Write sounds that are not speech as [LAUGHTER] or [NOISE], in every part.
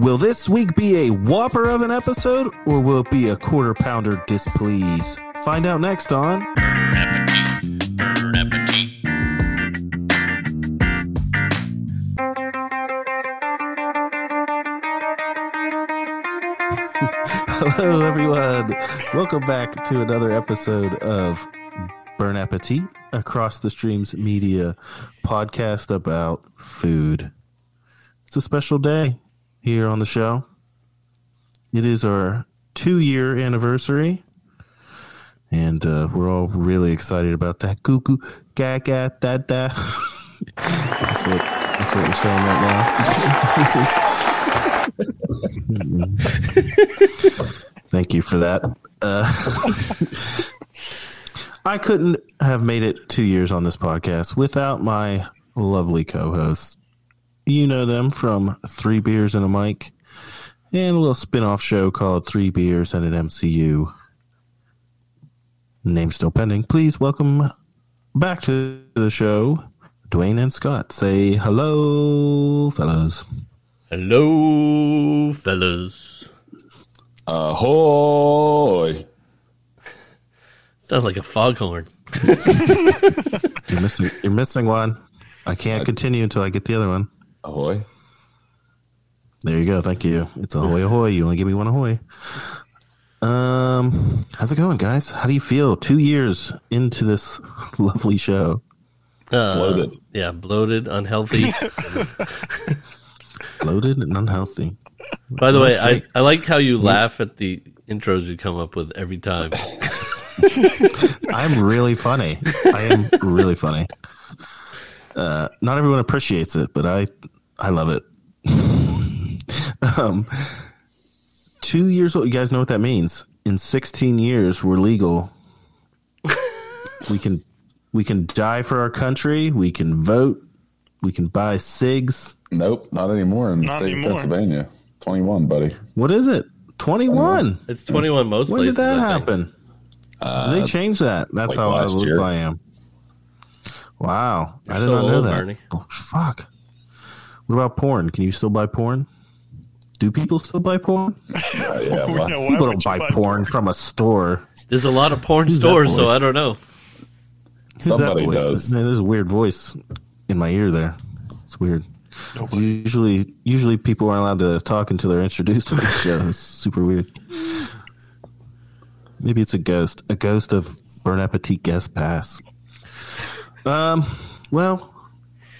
Will this week be a whopper of an episode or will it be a quarter pounder displease? Find out next on. Hello, everyone. Welcome back to another episode of Bernappetit, Across the Streams Media podcast about food. It's a special day here on the show. It is our two year anniversary, and uh, we're all really excited about that. Goo goo, ga da da. that's, what, that's what we're saying right now. [LAUGHS] Thank you for that. Uh, [LAUGHS] I couldn't have made it two years on this podcast without my lovely co hosts. You know them from Three Beers and a Mic and a little spin off show called Three Beers and an MCU. Name still pending. Please welcome back to the show, Dwayne and Scott. Say hello, fellows. Hello, fellas. Ahoy! Sounds like a foghorn. [LAUGHS] You're missing. You're missing one. I can't continue until I get the other one. Ahoy! There you go. Thank you. It's ahoy ahoy. You only give me one ahoy. Um, how's it going, guys? How do you feel? Two years into this [LAUGHS] lovely show. Uh, Bloated. Yeah, bloated, unhealthy. [LAUGHS] bloated and unhealthy. By the way, I. I like how you laugh at the intros you come up with every time. [LAUGHS] I'm really funny. I am really funny. Uh, not everyone appreciates it, but I I love it. [LAUGHS] um, two years old. You guys know what that means? In 16 years, we're legal. [LAUGHS] we can we can die for our country. We can vote. We can buy cigs. Nope, not anymore in the Not state anymore. of Pennsylvania. Twenty-one, buddy. What is it? 21. It's 21 most When did places. that I think. happen? they changed that. That's like how last old. I am. Wow, I You're did so not know old, that. Bernie. Oh, fuck. What about porn? Can you still buy porn? Do people still buy porn? Uh, [LAUGHS] yeah, [LAUGHS] well, No, People don't you buy porn from a store. There's a lot of porn Who's stores, so? I don't know. Who's Somebody does. Man, there's a weird voice in my ear there. It's weird. Usually, usually people aren't allowed to talk until they're introduced to the [LAUGHS] show. It's super weird. Maybe it's a ghost, a ghost of Bernappetit guest pass. Um, well,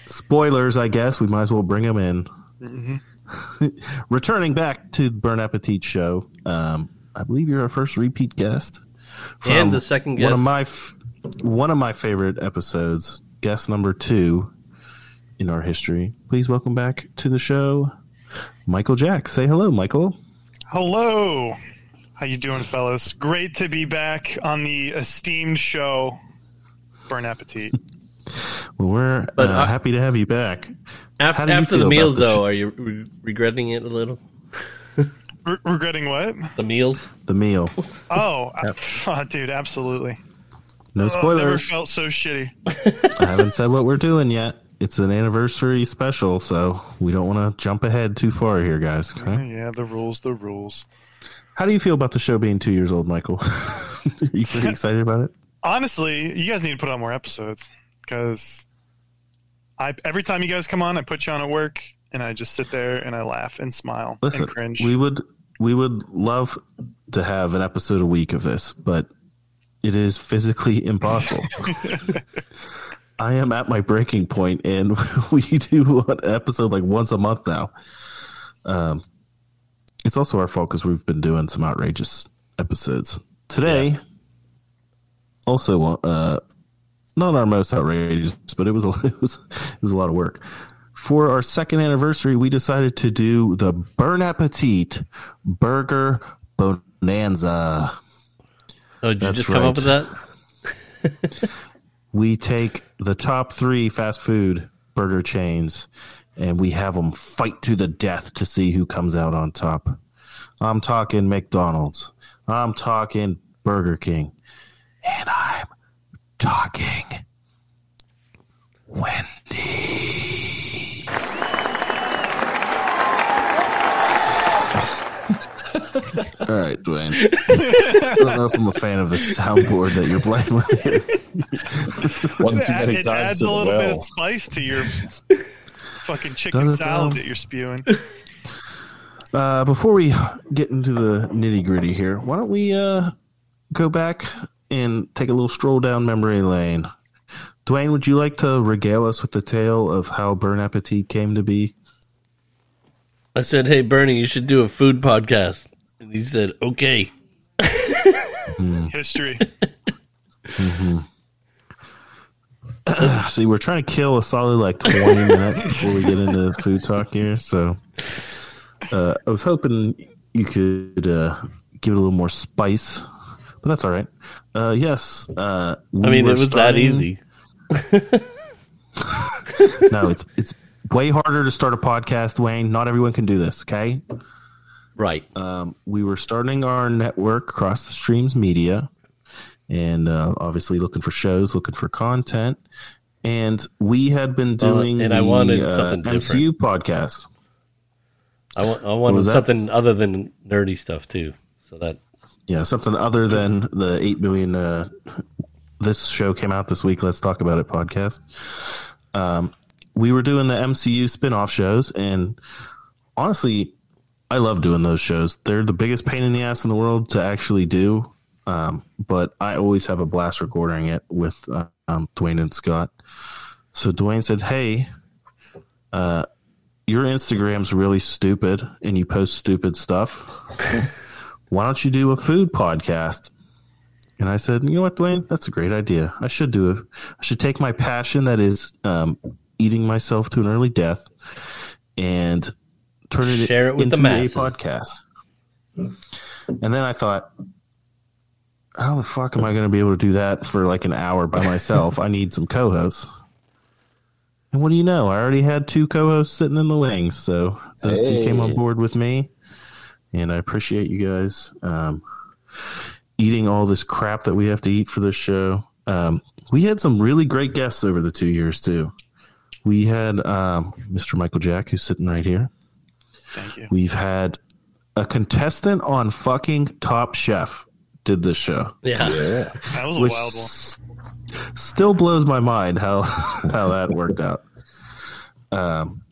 spoilers, I guess we might as well bring them in. [LAUGHS] Returning back to the Bernappetit show, um, I believe you're our first repeat guest. And the second guest. one of my f- one of my favorite episodes, guest number two in our history. Please welcome back to the show, Michael Jack. Say hello, Michael. Hello. How you doing, fellas? Great to be back on the esteemed show, Bernappetit. [LAUGHS] Well, we're But, uh, uh, happy to have you back. After, you after the meals, though, sh- are you re- regretting it a little? [LAUGHS] Re- regretting what? The meals? The meal. [LAUGHS] Oh, uh, [LAUGHS] dude, absolutely. No Oh, never spoilers. felt so shitty. I haven't said what we're doing yet. It's an anniversary special, so we don't want to jump ahead too far here, guys. Okay? Yeah, the rules, the rules. How do you feel about the show being two years old, Michael? Are you pretty excited about it? Honestly, you guys need to put on more episodes because I every time you guys come on, I put you on at work and I just sit there and I laugh and smile Listen, and cringe. we would we would love to have an episode a week of this, but it is physically impossible. [LAUGHS] I am at my breaking point, and [LAUGHS] we do an episode like once a month now. Um, it's also our fault because we've been doing some outrageous episodes today. Also, uh, not our most outrageous, but it was a, [LAUGHS] it was it was a lot of work. For our second anniversary, we decided to do the Bernappetit Burger Bonanza. Oh, did you That's just come up with that? [LAUGHS] We take the top three fast food burger chains and we have them fight to the death to see who comes out on top. I'm talking McDonald's. I'm talking Burger King. And I'm talking Wendy. [LAUGHS] All right, Dwayne. [LAUGHS] I don't know if I'm a fan of the soundboard that you're playing with here. One too It, many it times adds a the little bit of spice to your fucking [LAUGHS] chicken salad that you're spewing. Uh, before we get into the nitty gritty here, why don't we uh, go back and take a little stroll down memory lane? Dwayne, would you like to regale us with the tale of how Bernappetit came to be? I said, "Hey, Bernie, you should do a food podcast," and he said, "Okay." History. [SIGHS] See, we're trying to kill a solid like 20 minutes before we get into food talk here. So uh, I was hoping you could uh, give it a little more spice, but that's all right. Uh, yes. Uh, I mean, it was that easy. [LAUGHS] no, it's it's way harder to start a podcast, Wayne. Not everyone can do this. Okay. Right. Um, we were starting our network across the streams media, and uh, obviously looking for shows, looking for content. And we had been doing and I wanted uh, something MCU podcast. I, wa- I wanted something other than nerdy stuff too. So that Yeah, something other than the eight million. Uh, this show came out this week. Let's talk about it podcast. Um, we were doing the MCU spin-off shows, and honestly, I love doing those shows. They're the biggest pain in the ass in the world to actually do, um, but I always have a blast recording it with uh, um, Dwayne and Scott. So Dwayne said, "Hey, uh, your Instagram's really stupid, and you post stupid stuff." [LAUGHS] why don't you do a food podcast? And I said, you know what, Dwayne, that's a great idea. I should do it. I should take my passion that is um, eating myself to an early death and turn it Share it with into the masses. a podcast. And then I thought, how the fuck am I going to be able to do that for like an hour by myself? I need some co-hosts. And what do you know? I already had two co-hosts sitting in the wings, so those two came on board with me and I appreciate you guys um, eating all this crap that we have to eat for this show. Um, we had some really great guests over the two years too. We had um, Mr. Michael Jack, who's sitting right here. Thank you. We've had a contestant on fucking Top Chef did this show, yeah. Yeah. That was a which wild one. s- still blows my mind how [LAUGHS] how that worked out. Um,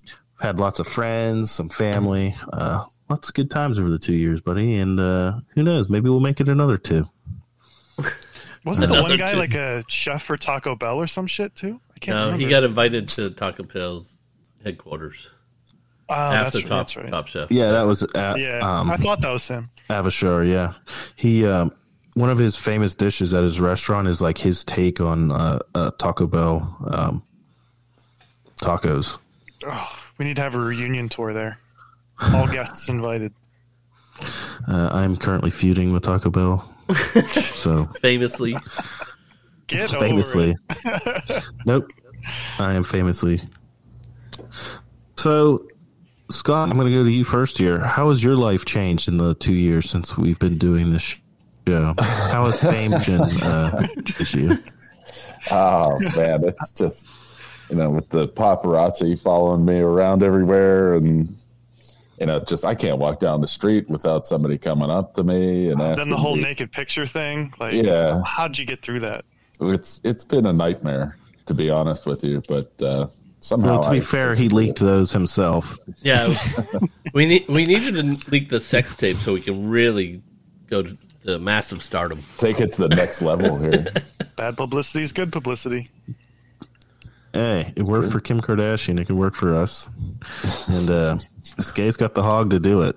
had lots of friends, some family, uh, lots of good times over the two years, buddy. And uh, who knows? Maybe we'll make it another two. [LAUGHS] Wasn't the one guy two. like a chef for Taco Bell or some shit too? I can't No, remember. he got invited to Taco Bell's headquarters oh, that's, after right, Top that's right. Top Chef. Yeah, that was at, Yeah, um, I thought that was him. Avishar. Yeah, he um, one of his famous dishes at his restaurant is like his take on uh, uh, Taco Bell um, tacos. Oh, we need to have a reunion tour there. All guests invited. Uh, I'm currently feuding with Taco Bell, so [LAUGHS] Famously, Get famously. over it. [LAUGHS] nope, I am famously. So, Scott, I'm going to go to you first here. How has your life changed in the two years since we've been doing this show? How has fame been uh, changed you? Oh man, it's just you know with the paparazzi following me around everywhere, and you know, just I can't walk down the street without somebody coming up to me and asking Then the whole me- naked picture thing. Like, Yeah. how'd you get through that? It's it's been a nightmare to be honest with you, but uh, somehow Well, to be I- fair, he leaked those himself. yeah. [LAUGHS] we need we need you to leak the sex tape so we can really go to the massive stardom. take it to the next level here. [LAUGHS] Bad publicity is good publicity. Hey, it worked for Kim Kardashian. It could work for us. And uh, Skay's got the hog to do it.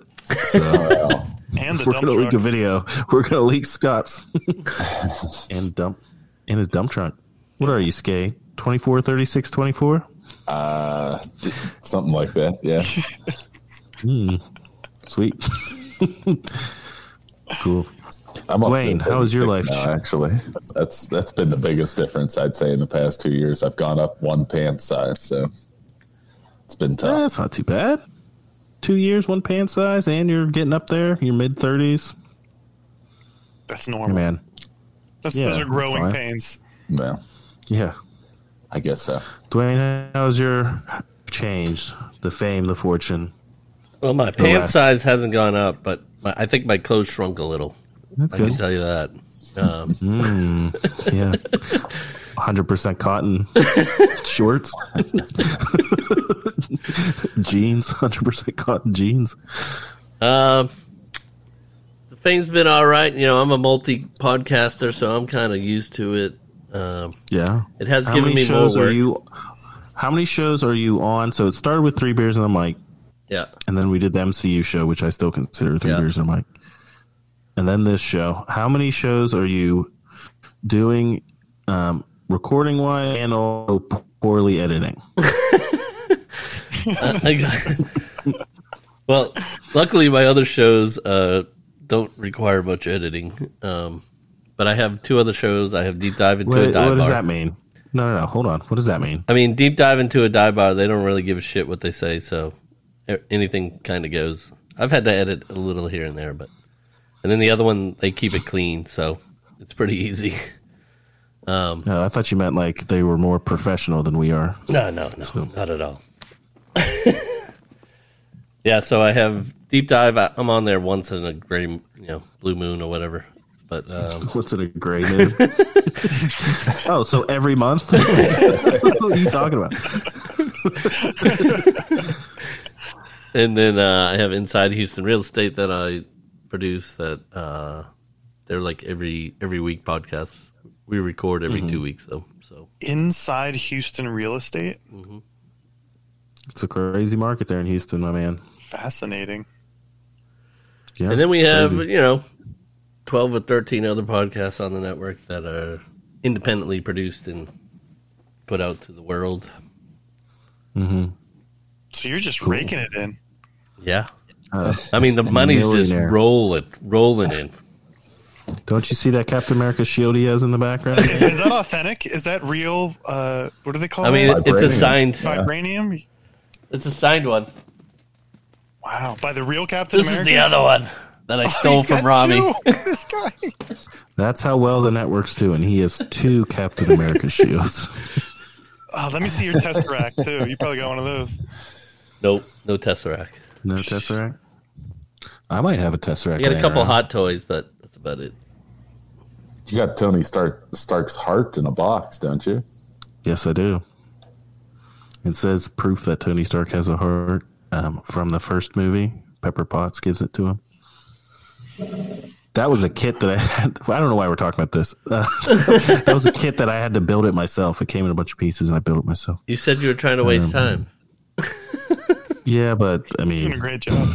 So [LAUGHS] Well, And the we're gonna leak truck. a video. We're gonna leak Scott's [LAUGHS] and dump in his dump truck. What are you, Skay? 24, 36, 24? uh, something like that. Yeah. [LAUGHS] Sweet. cool. I'm up Dwayne, to how has your life now, actually, that's that's been the biggest difference I'd say in the past two years. I've gone up one pant size, so it's been Eh, tough. that's not too bad. Two years, one pant size, and you're getting up there. You're mid 30s. That's Hey, normal. man. That's, Yeah, those are growing fine. pains. Well, Yeah. I guess so. Dwayne, how's your change? The fame, the fortune. Well, my pant size hasn't gone up, but My- I think my clothes shrunk a little. That's I good. can tell you that. Um, Mm, yeah. [LAUGHS] 100% cotton [LAUGHS] shorts. jeans. 100% cotton jeans. Um, the fame's been all right. You know, I'm a multi podcaster, so I'm kind of used to it. Um, Yeah. it has How given many me more shows are you How many shows are you on? So it started with 3 beers and a mic, yeah, and then we did the MCU show, which I still consider 3 Yeah. beers and a mic. And then this show. How many shows are you doing um, recording wise and also poorly editing? [LAUGHS] Well, luckily my other shows uh, don't require much editing. Um, but I have two other shows. I have deep dive into What, a dive what does bar. that mean? No, no, no. Hold on. What does that mean? I mean, deep dive into a dive bar. They don't really give a shit what they say, so anything kind of goes. I've had to edit a little here and there, but and then the other one they keep it clean, so it's pretty easy. [LAUGHS] Um, No, I thought you meant like they were more professional than we are. no, no, no, not at all. [LAUGHS] yeah, so I have deep dive. I- I'm on there once in a gray, you know, blue moon or whatever. But um, [LAUGHS] What's in a gray moon? oh, so every month? what are you talking about? and then uh, I have Inside Houston Real Estate that I produce. That uh, they're like every every week podcasts. We record every mm-hmm. two weeks though. So Inside Houston real estate. Mm-hmm. It's a crazy market there in Houston, my man. Fascinating. Yeah, and then we have crazy. you know twelve or thirteen other podcasts on the network that are independently produced and put out to the world. Mm-hmm. So you're just raking it in. Yeah, Uh, I mean the money's just rolling, rolling in. don't you see that Captain America shield he has in the background? Is, is that authentic? Is that real? Uh, what do they call it? I mean, it? it's a signed. Vibranium. It's a signed one. Wow, by the real Captain This is the other one that I stole He's from got Rami. [LAUGHS] this guy. That's how well the network's doing. He has two Captain America shields. [LAUGHS] Oh, let me see your Tesseract too. You probably got one of those. Nope, no Tesseract. No Tesseract? I might have a Tesseract. I got a couple around. hot toys, but that's about it. You got Tony Stark Stark's heart in a box, don't you? Yes, I do. It says proof that Tony Stark has a heart um, from the first movie. Pepper Potts gives it to him. That was a kit that I had. [LAUGHS] I don't know why we're talking about this. Uh, [LAUGHS] that was a kit that I had to build it myself. It came in a bunch of pieces, and I built it myself. You said you were trying to waste time. [LAUGHS] Yeah, but I mean, Doing a mean, great job.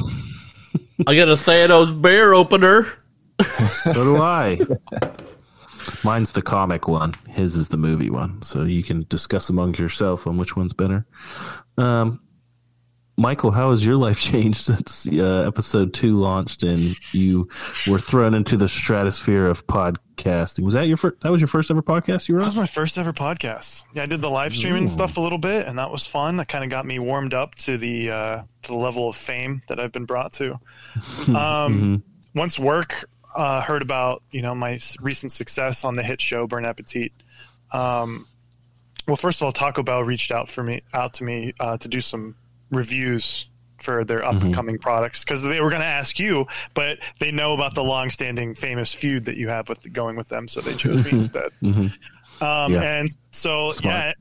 [LAUGHS] I got a Thanos bear opener. [LAUGHS] so do I. Mine's the comic one. His is the movie one. So you can discuss among yourself on which one's better. Um, Michael, how has your life [LAUGHS] changed since uh, episode two launched and you were thrown into the stratosphere of podcasting? Was that your first? That was your first ever podcast you were That was my first ever podcast. Yeah, I did the live streaming stuff a little bit, and that was fun. That kind of got me warmed up to the uh, to the level of fame that I've been brought to. [LAUGHS] Um, Once work uh, heard about you know my recent success on the hit show Bernappetit. Um, well, first of all, Taco Bell reached out for me out to me uh, to do some reviews for their up and coming products because they were going to ask you, but they know about the long-standing famous feud that you have with going with them, so they chose me [LAUGHS] instead. Um, Yeah. And so, Smart. yeah,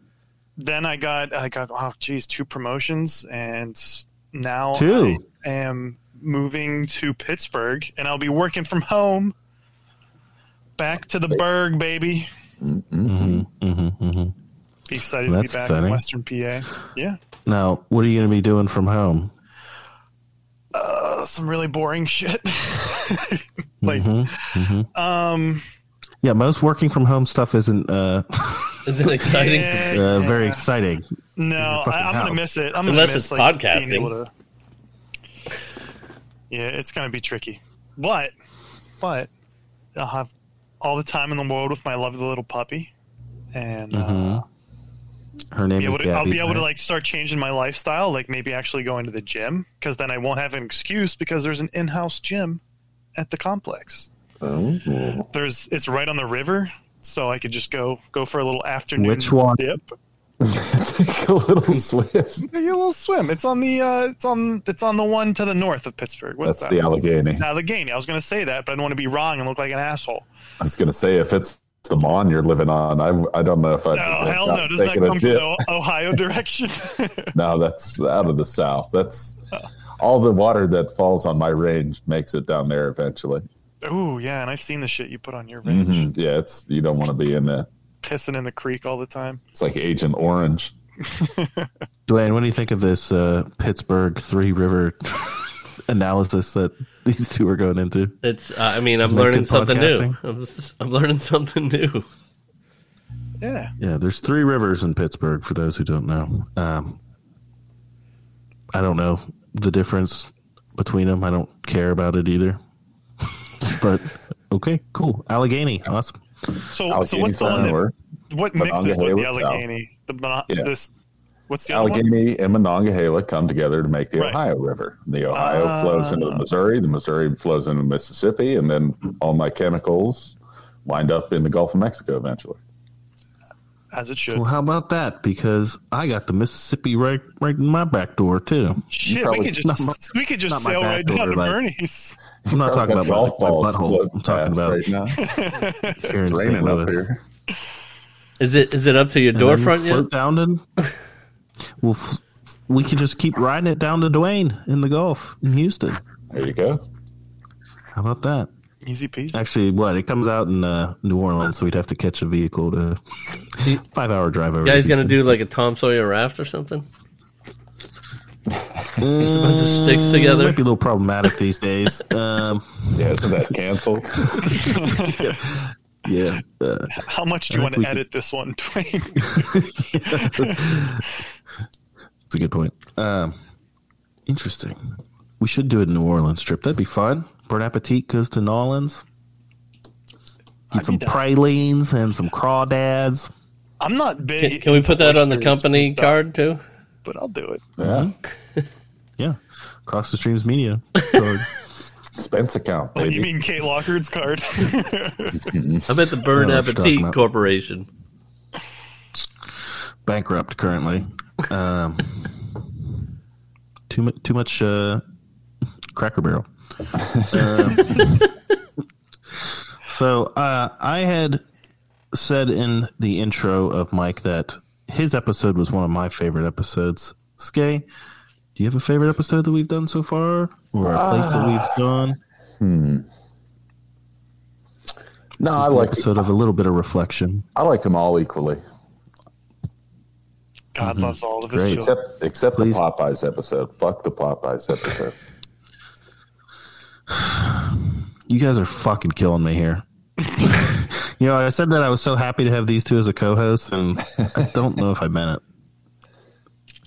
then I got, I got, oh, geez, two promotions. And now Two? I am moving to Pittsburgh and I'll be working from home. Back to the Berg, baby. Mm-hmm, mm-hmm. Be excited That's to be back exciting. in Western PA. Yeah. Now, what are you going to be doing from home? Uh, some really boring shit. [LAUGHS] like, Mm-hmm. um, Yeah, most working from home stuff isn't uh, [LAUGHS] Is it exciting? yeah, [LAUGHS] uh, very exciting. No, I, I'm house. gonna miss it. I'm gonna Unless miss, it's like, podcasting. to- Yeah, it's gonna be tricky, but but I'll have all the time in the world with my lovely little puppy, and uh, Mm-hmm. Her name is to, I'll be able to like start changing my lifestyle, like maybe actually going to the gym, because then I won't have an excuse because there's an in-house gym at the complex. Oh, There's it's right on the river, so I could just go go for a little afternoon Which one? dip. [LAUGHS] Take a little swim. [LAUGHS] Take a little swim. It's on the uh, it's on it's on the one to the north of Pittsburgh. What's That's that? the Allegheny. Allegheny. I was going to say that, but I don't want to be wrong and look like an asshole. I was going to say if it's the Mon you're living on, I I don't know if I. Oh hell no! Doesn't that come from the Ohio direction? [LAUGHS] No, that's out of the south. That's all the water that falls on my range makes it down there eventually. Oh yeah, and I've seen the shit you put on your range, Mhm. Yeah, it's you don't want to be in there. pissing in the creek all the time. It's like Agent Orange. [LAUGHS] Dwayne, what do you think of this uh, Pittsburgh Three River [LAUGHS] analysis that [LAUGHS] these two are going into? It's. Uh, I mean, I'm learning good something new. I'm, just, I'm learning something new. Yeah, Yeah, there's three rivers in Pittsburgh. For those who don't know, um, I don't know the difference between them. I don't care about it either. [LAUGHS] but okay, cool. Allegheny, awesome. So, so what's the one that Or what mixes with the Monongahela South. Allegheny? The Yeah. this what's the other one? Allegheny and Monongahela come together to make the Right. Ohio River. The Ohio Ah. flows into the Missouri. The Missouri flows into Mississippi, and then all my chemicals wind up in the Gulf of Mexico eventually. As it should. Well, how about that? Because I got the Mississippi right right in my back door too. Shit, we could just my- [LAUGHS] we could just sail right back down to like- Bernie's. I'm not talking about my, golf my balls butthole. I'm talking about right now. here It's raining up here. Is it? Is it up to your And door front yet? down to. [LAUGHS] Well, f- we can just keep riding it down to Dwayne in the Gulf in Houston. There you go. How about that? Easy peasy. Actually, what it comes out in uh, New Orleans, so we'd have to catch a vehicle to [LAUGHS] five hour drive over. You guys to gonna do like a Tom Sawyer raft or something? [LAUGHS] It's a bunch of sticks together? Might be a little problematic these days. [LAUGHS] Um, Yeah, isn't that canceled? yeah, uh, How much do you want to we edit this one, Dwayne? That's a good point. Um, interesting. We should do a New Orleans trip. That'd be fun. Bon Appetit goes to New Orleans. I'd Get some pralines and some crawdads. I'm not big. Can, can we put that on the company stuff, card too? But I'll do it. Yeah. [LAUGHS] Yeah, Cross the Streams Media. card. [LAUGHS] Expense account, Oh, baby. you mean Kate Lockard's card? [LAUGHS] I bet the Burn I know what you're talking Appetit. Corporation. Bankrupt currently. Um, too much. Too much. Uh, Cracker Barrel. Um, [LAUGHS] so uh, I had said in the intro of Mike that his episode was one of my favorite episodes. Skay, do you have a favorite episode that we've done so far, or a place that we've done? No, I like episode of a little bit of reflection. I like them all equally, God loves all of his Great. children. except except Please. the Popeyes episode. Fuck the Popeyes episode. [SIGHS] You guys are fucking killing me here. [LAUGHS] you know, I said that I was so happy to have these two as a co-host, and I don't know if I meant it.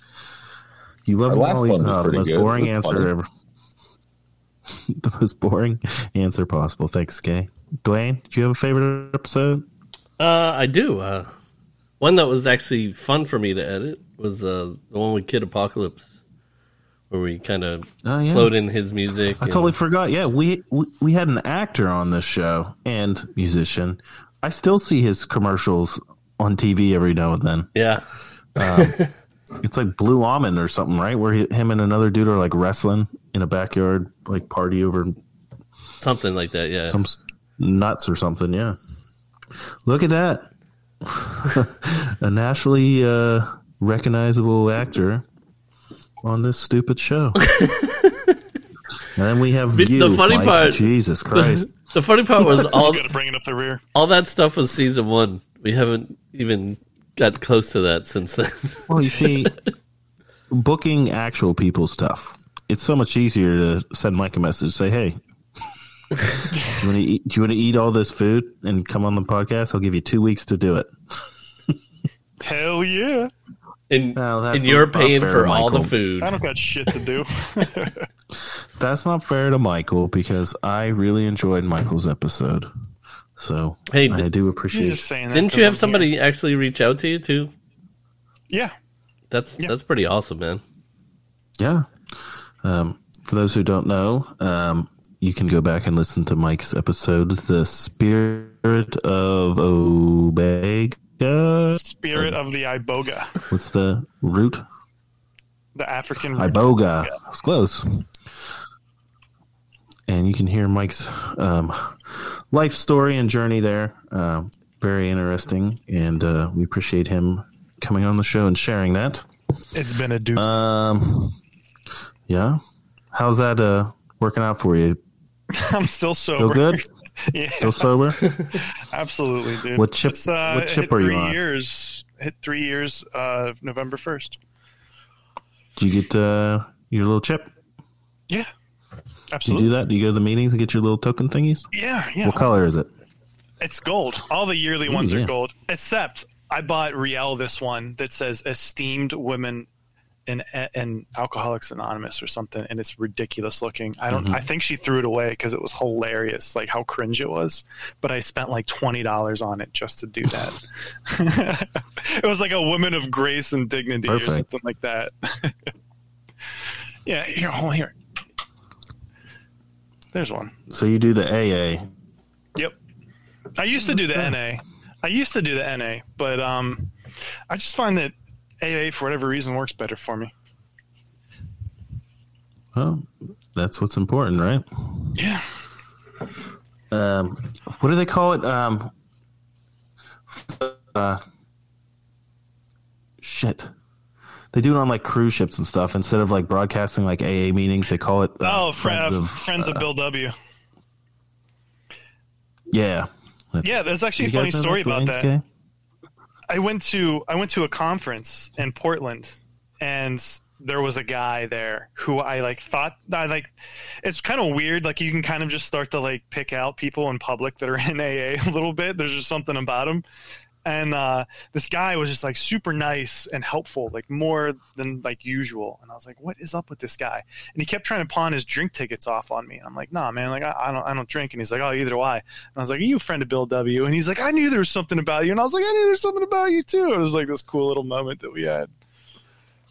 You love Our last Molly- one was oh, the most good. boring answer funny. ever. [LAUGHS] the most boring answer possible. Thanks, Gay. Dwayne, do you have a favorite episode? Uh, I do. Uh, one that was actually fun for me to edit was uh, the one with Kid Apocalypse, where we kind of Oh, yeah. float in his music. I and- totally forgot. Yeah, we, we we had an actor on this show and musician. I still see his commercials on TV every now and then. yeah, [LAUGHS] It's like Blue Almond or something, right? Where he, him and another dude are like wrestling in a backyard, like party over something like that. Yeah, some nuts or something. Yeah. Look at that. [LAUGHS] a nationally uh, recognizable actor on this stupid show. [LAUGHS] and then we have The- you, the funny Mike. part- Jesus [LAUGHS] Christ. the funny part was all You got to bring it up the rear. all that stuff was season one. We haven't even got close to that since then. Well, you see, booking actual people stuff, it's so much easier to send Mike a message, say, hey, you want to eat, do you want to eat all this food and come on the podcast? I'll give you two weeks to do it. Hell yeah! and No, that's and you're not- not paying fair, for all the food. I don't got shit to do. [LAUGHS] That's not fair to Michael because I really enjoyed Michael's episode. So Hey, I d- do You're appreciate just saying that. didn't you I'm have somebody actually reach out to you too? Yeah. That's Yeah. that's pretty awesome, man. Yeah. Um, for those who don't know, um, you can go back and listen to Mike's episode, The Spirit of Obeg. Spirit of the Iboga, What's the root? the African. Iboga. It's close. And you can hear Mike's um, life story and journey there. Uh, very interesting, and uh, we appreciate him coming on the show and sharing that. It's been a dude. Um, yeah. How's that uh, working out for you? [LAUGHS] I'm still sober. good? [LAUGHS] yeah, Still sober? [LAUGHS] absolutely, dude. What chip- It's, uh, what chip are you on? Years hit three years. Uh, November first. Do you get uh, your little chip? Yeah, Do you do that? Do you go to the meetings and get your little token thingies? Yeah, yeah. What color is it? It's gold. All the yearly ones yeah. are gold, except I bought Riel this one that says "Esteemed Women in in Alcoholics Anonymous" or something, and it's ridiculous looking. I don't. I think she threw it away because it was hilarious, like how cringe it was. But I spent like twenty dollars on it just to do [LAUGHS] that. [LAUGHS] it was like a woman of grace and dignity or something like that. [LAUGHS] yeah, here, hold on, here. There's one. So you do the AA. Yep. I used to do the NA. I used to do the NA, but um, I just find that AA for whatever reason works better for me. Well, that's what's important, right? Yeah. um, what do they call it? Um, uh, shit. They do it on like cruise ships and stuff. Instead of like broadcasting like AA meetings, they call it. Uh, oh, fr- friends, of, friends of Bill W. Yeah. That's- Yeah, there's actually a funny story about that. gay? I went to I went to a conference in Portland, and there was a guy there who I like thought I like. It's kind of weird. Like you can kind of just start to like pick out people in public that are [LAUGHS] in AA a little bit. There's just something about them. And uh, this guy was just like super nice and helpful, like more than like usual. And I was like, "What is up with this guy?" And he kept trying to pawn his drink tickets off on me. And I'm like, "Nah, man, like I, I don't, I don't drink." And he's like, "Oh, either do I." And I was like, "Are you a friend of Bill W?" And he's like, "I knew there was something about you." And I was like, "I knew there was something about you too." It was like this cool little moment that we had.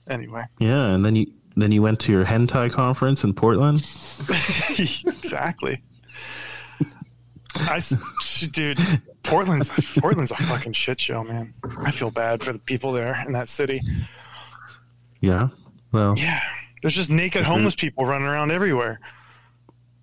Anyway, Yeah, and then you then you went to your hentai conference in Portland. [LAUGHS] [LAUGHS] exactly. I, [LAUGHS] dude, Portland's Portland's a fucking shit show, man. I feel bad for the people there in that city. Yeah. Well, Yeah, there's just naked homeless people running around everywhere.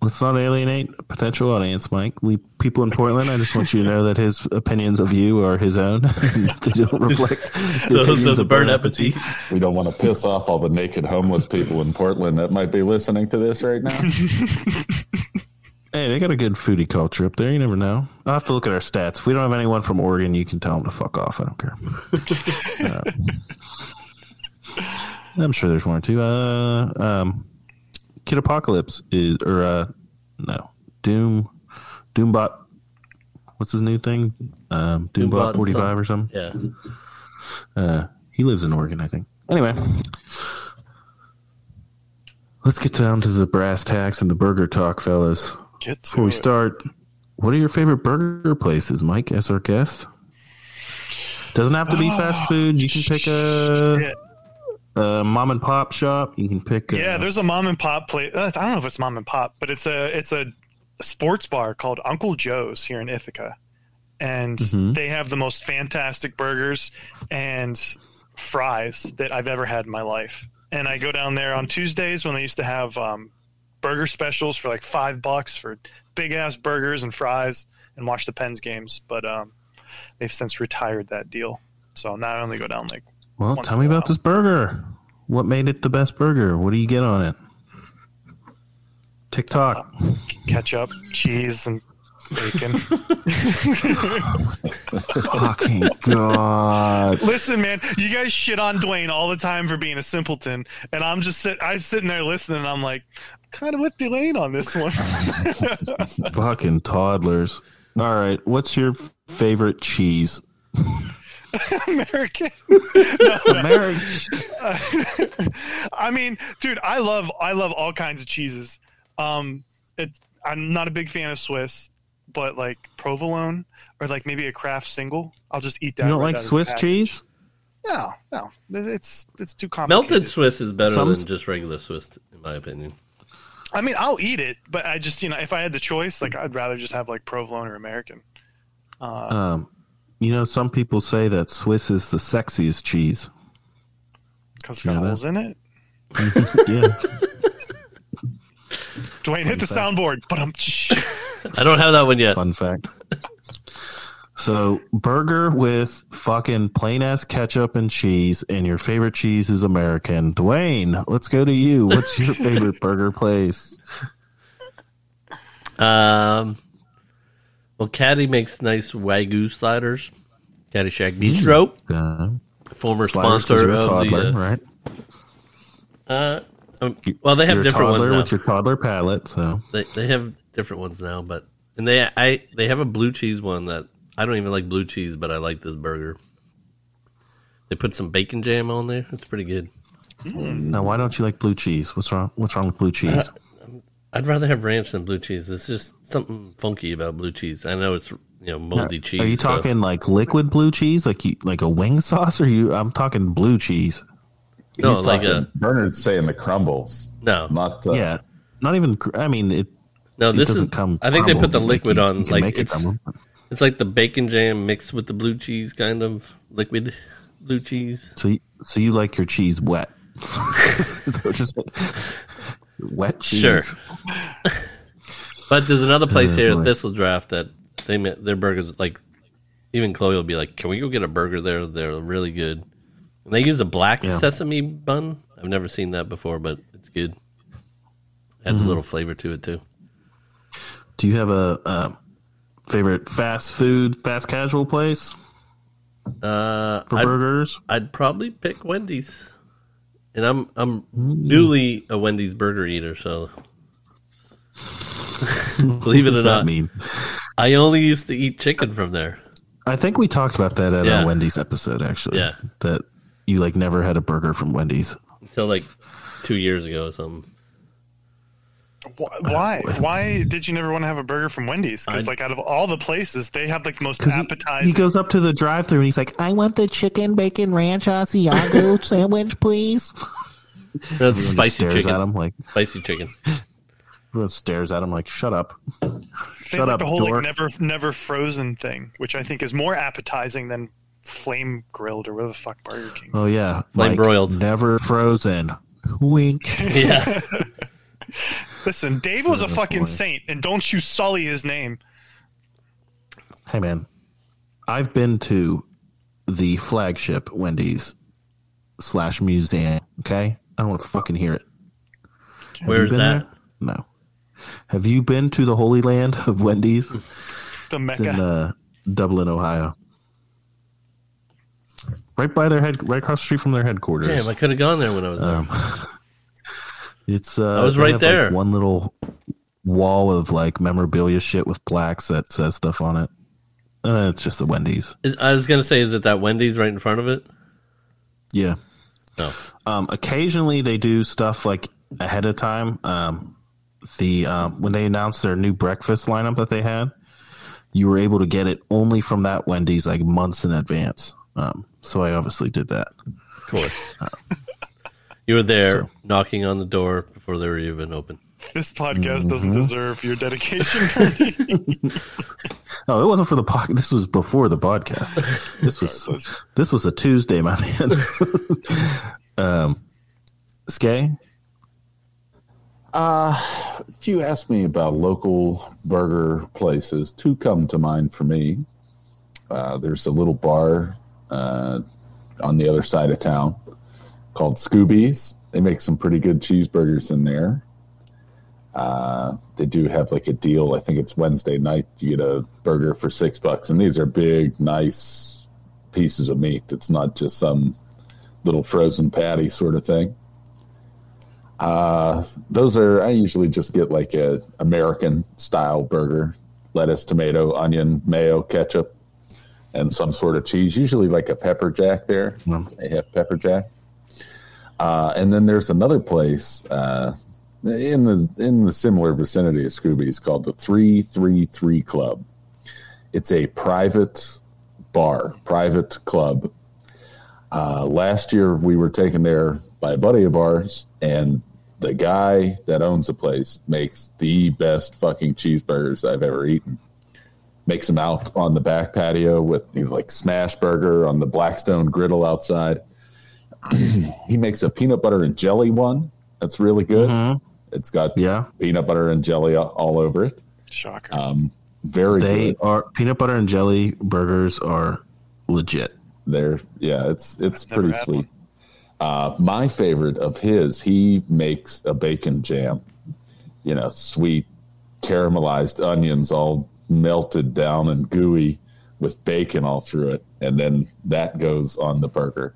let's not alienate a potential audience, Mike. We people in Portland. I just want you to know that his opinions of you are his own. [LAUGHS] they don't reflect the Those, opinions those of burn Bon appetit. We don't want to piss off all the naked homeless people in Portland that might be listening to this right now. [LAUGHS] Hey, they got a good foodie culture up there. You never know. I'll have to look at our stats. If we don't have anyone from Oregon, you can tell them to fuck off. I don't care. [LAUGHS] Uh, I'm sure there's one or two. Uh, um, Kid Apocalypse is, or uh, no, Doom, Doombot. What's his new thing? Um, Doombot Doombot 45 some- or something. Yeah. Uh, he lives in Oregon, I think. Anyway, let's get down to the brass tacks and the burger talk, fellas. Get Before we it. start, what are your favorite burger places, Mike, as our guest? Doesn't have to be fast food. You can pick a, a mom and pop shop. You can pick. A, Yeah, there's a mom and pop place. I don't know if it's mom and pop, but it's a it's a sports bar called Uncle Joe's here in Ithaca, and Mhm. they have the most fantastic burgers and fries that I've ever had in my life. And I go down there on Tuesdays when they used to have um, burger specials for like five bucks for big ass burgers and fries, and watch the Pens games. But um, they've since retired that deal, so now I only go down like Well, tell me about this burger. What made it the best burger? What do you get on it? TikTok. ketchup, cheese, and bacon. [LAUGHS] Fucking god. Listen, man, you guys shit on Dwayne all the time for being a simpleton, and I'm just sit, I'm sitting there listening, and I'm like, kind of with Dwayne on this one. [LAUGHS] Fucking toddlers. All right. What's your favorite cheese? [LAUGHS] American. American. [LAUGHS] I mean, dude, I love I love all kinds of cheeses. Um, it's I'm not a big fan of Swiss, but like provolone or like maybe a Kraft single, I'll just eat that. You don't right like out of the Swiss cheese? No, no, it's it's too complicated. Melted Swiss is better Some- than just regular Swiss, in my opinion. I mean, I'll eat it, but I just, you know, if I had the choice, like I'd rather just have like provolone or American. Um, You know, some people say that Swiss is the sexiest cheese. Because it's You got know holes in it. [LAUGHS] Yeah, Dwayne, hit the soundboard. But I'm. I don't have that one yet. fun fact. So, burger with fucking plain ass ketchup and cheese, and your favorite cheese is American. Dwayne, let's go to you. What's your [LAUGHS] favorite burger place? Um, well, Caddy makes nice wagyu sliders. Caddy Shack Bistro, Uh, former sliders 'cause sponsor of toddler, the. right? Uh, uh, um, well, they have You're a different ones now. with your toddler palate. So, They they have different ones now, but and they I they have a blue cheese one that I don't even like blue cheese, but I like this burger. They put some bacon jam on there. It's pretty good. now why don't you like blue cheese? What's wrong? What's wrong with blue cheese? I'd rather have ranch than blue cheese. There's just something funky about blue cheese. I know it's you know moldy cheese. Are you so- talking like liquid blue cheese, like you, like a wing sauce, or you? I'm talking blue cheese. No, He's like talking- a- Bernard's saying the crumbles, no, not uh, yeah, not even. I mean, it. no. This is. doesn't come. I think they put the crumbled, like liquid you- on. you Like make it it's like the bacon jam mixed with the blue cheese, kind of liquid blue cheese. So, you, so you like your cheese wet? [LAUGHS] Is that what you're saying? wet cheese. Sure. But there's another place Oh, here, boy. Thistle Draft, that they their burgers like. Even Chloe will be like, "Can we go get a burger there? They're really good." And they use a black Yeah. sesame bun. I've never seen that before, but it's good. Adds Mm-hmm. a little flavor to it too. Do you have a, uh favorite fast food, fast casual place Uh, for I'd, burgers? I'd probably pick Wendy's, and I'm I'm newly a Wendy's burger eater, so [LAUGHS] believe it or not, mean? I only used to eat chicken from there. I think we talked about that at Yeah. our Wendy's episode. Actually, Yeah. that you like never had a burger from Wendy's. until like two years ago or something. Wh- Why? Why did you never want to have a burger from Wendy's? Because like out of all the places, they have like the most Because he, appetizing. he goes up to the drive-through and he's like, "I want the chicken bacon ranch Asiago [LAUGHS] sandwich, please." That's Everyone just spicy stares chicken. at him like Spicy chicken. everyone stares at him like, "Shut up, they shut like up, the whole dork." like never never frozen thing, which I think is more appetizing than flame grilled or whatever the fuck Burger King. oh yeah, Flame like, broiled. never frozen. Wink. [LAUGHS] Yeah. [LAUGHS] [LAUGHS] Listen, Dave was a fucking boy. saint, and don't you sully his name. Hey man, I've been to the flagship Wendy's slash museum. Okay, I don't want to fucking hear it. Have you been that? there? No. Have you been to the Holy Land of Wendy's? The It's Mecca. in uh, Dublin, Ohio. Right by their head, right across the street from their headquarters. Damn, I could have gone there when I was there. Um, [LAUGHS] it's uh, I was right have, like, there. one little wall of like memorabilia shit with plaques that says stuff on it. Uh, it's just a Wendy's. Is, I was gonna say, is it that Wendy's right in front of it? Yeah. No. Um, occasionally they do stuff like ahead of time. Um, the um, when they announced their new breakfast lineup that they had, you were able to get it only from that Wendy's like months in advance. Um, so I obviously did that. Of course. You were there knocking on the door before they were even open. This podcast Mm-hmm. doesn't deserve your dedication. Bernie. [LAUGHS] Oh, it wasn't for the podcast. This was before the podcast. This was [LAUGHS] this was a Tuesday, my man. [LAUGHS] um, Skay, If you ask me about local burger places, two come to mind for me. Uh, there's a little bar uh, on the other side of town called Scoobies. They make some pretty good cheeseburgers in there. Uh, they do have like a deal. I think it's Wednesday night. You get a burger for six bucks, and these are big, nice pieces of meat. It's not just some little frozen patty sort of thing. Uh, those are I usually just get like a American style burger, lettuce, tomato, onion, mayo, ketchup, and some sort of cheese. Usually like a pepper jack there. Mm. They have pepper jack. Uh, and then there's another place uh, in the in the similar vicinity of Scooby's called the Three Three Three Club. It's a private bar, private club. Uh, last year we were taken there by a buddy of ours, and the guy that owns the place makes the best fucking cheeseburgers I've ever eaten. makes them out on the back patio with he's like smash burger on the Blackstone griddle outside. [CLEARS THROAT] he makes a peanut butter and jelly one that's really good. It's got Yeah. peanut butter and jelly all- all over it. Shocker. Um, very They good. are peanut butter and jelly burgers are legit. They're yeah, it's it's I've pretty sweet. Uh, my favorite of his, he makes a bacon jam. You know, sweet caramelized onions all melted down and gooey with bacon all through it, and then that goes on the burger.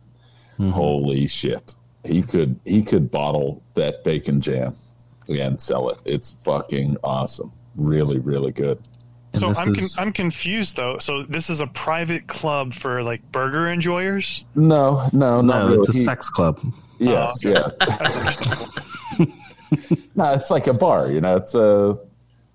Mm-hmm. Holy shit! He could he could bottle that bacon jam and sell it. It's fucking awesome. Really, really good. And so I'm con- is- I'm confused though. So this is a private club for like burger enjoyers. No, no, not No, really. it's a He- sex club. Yes, Oh, okay. yes. [LAUGHS] No, it's like a bar. You know, it's a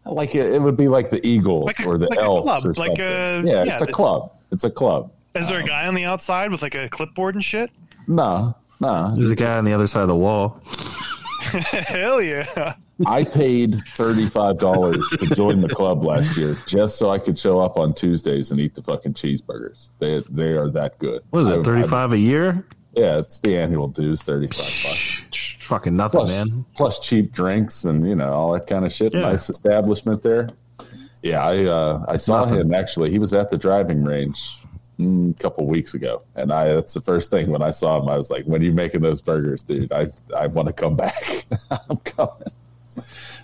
like it, it would be like the Eagles Like a- or the like a club, or like something. a- yeah, yeah, it's a the- club. It's a club. Is there a guy on the outside with like a clipboard and shit? No, no. There's a guy on the other side of the wall. [LAUGHS] Hell yeah! I paid thirty five dollars to join the club last year just so I could show up on Tuesdays and eat the fucking cheeseburgers. They they are that good. What is it, I- 35 a year? yeah, it's the annual dues, thirty five bucks. Fucking nothing, Plus, man. plus cheap drinks and you know all that kind of shit. Yeah. Nice establishment there. Yeah, I uh, I saw Nothing. him actually. He was at the driving range a couple weeks ago, and I that's the first thing when I saw him. I was like, "When are you making those burgers, dude? I I want to come back. [LAUGHS] I'm coming."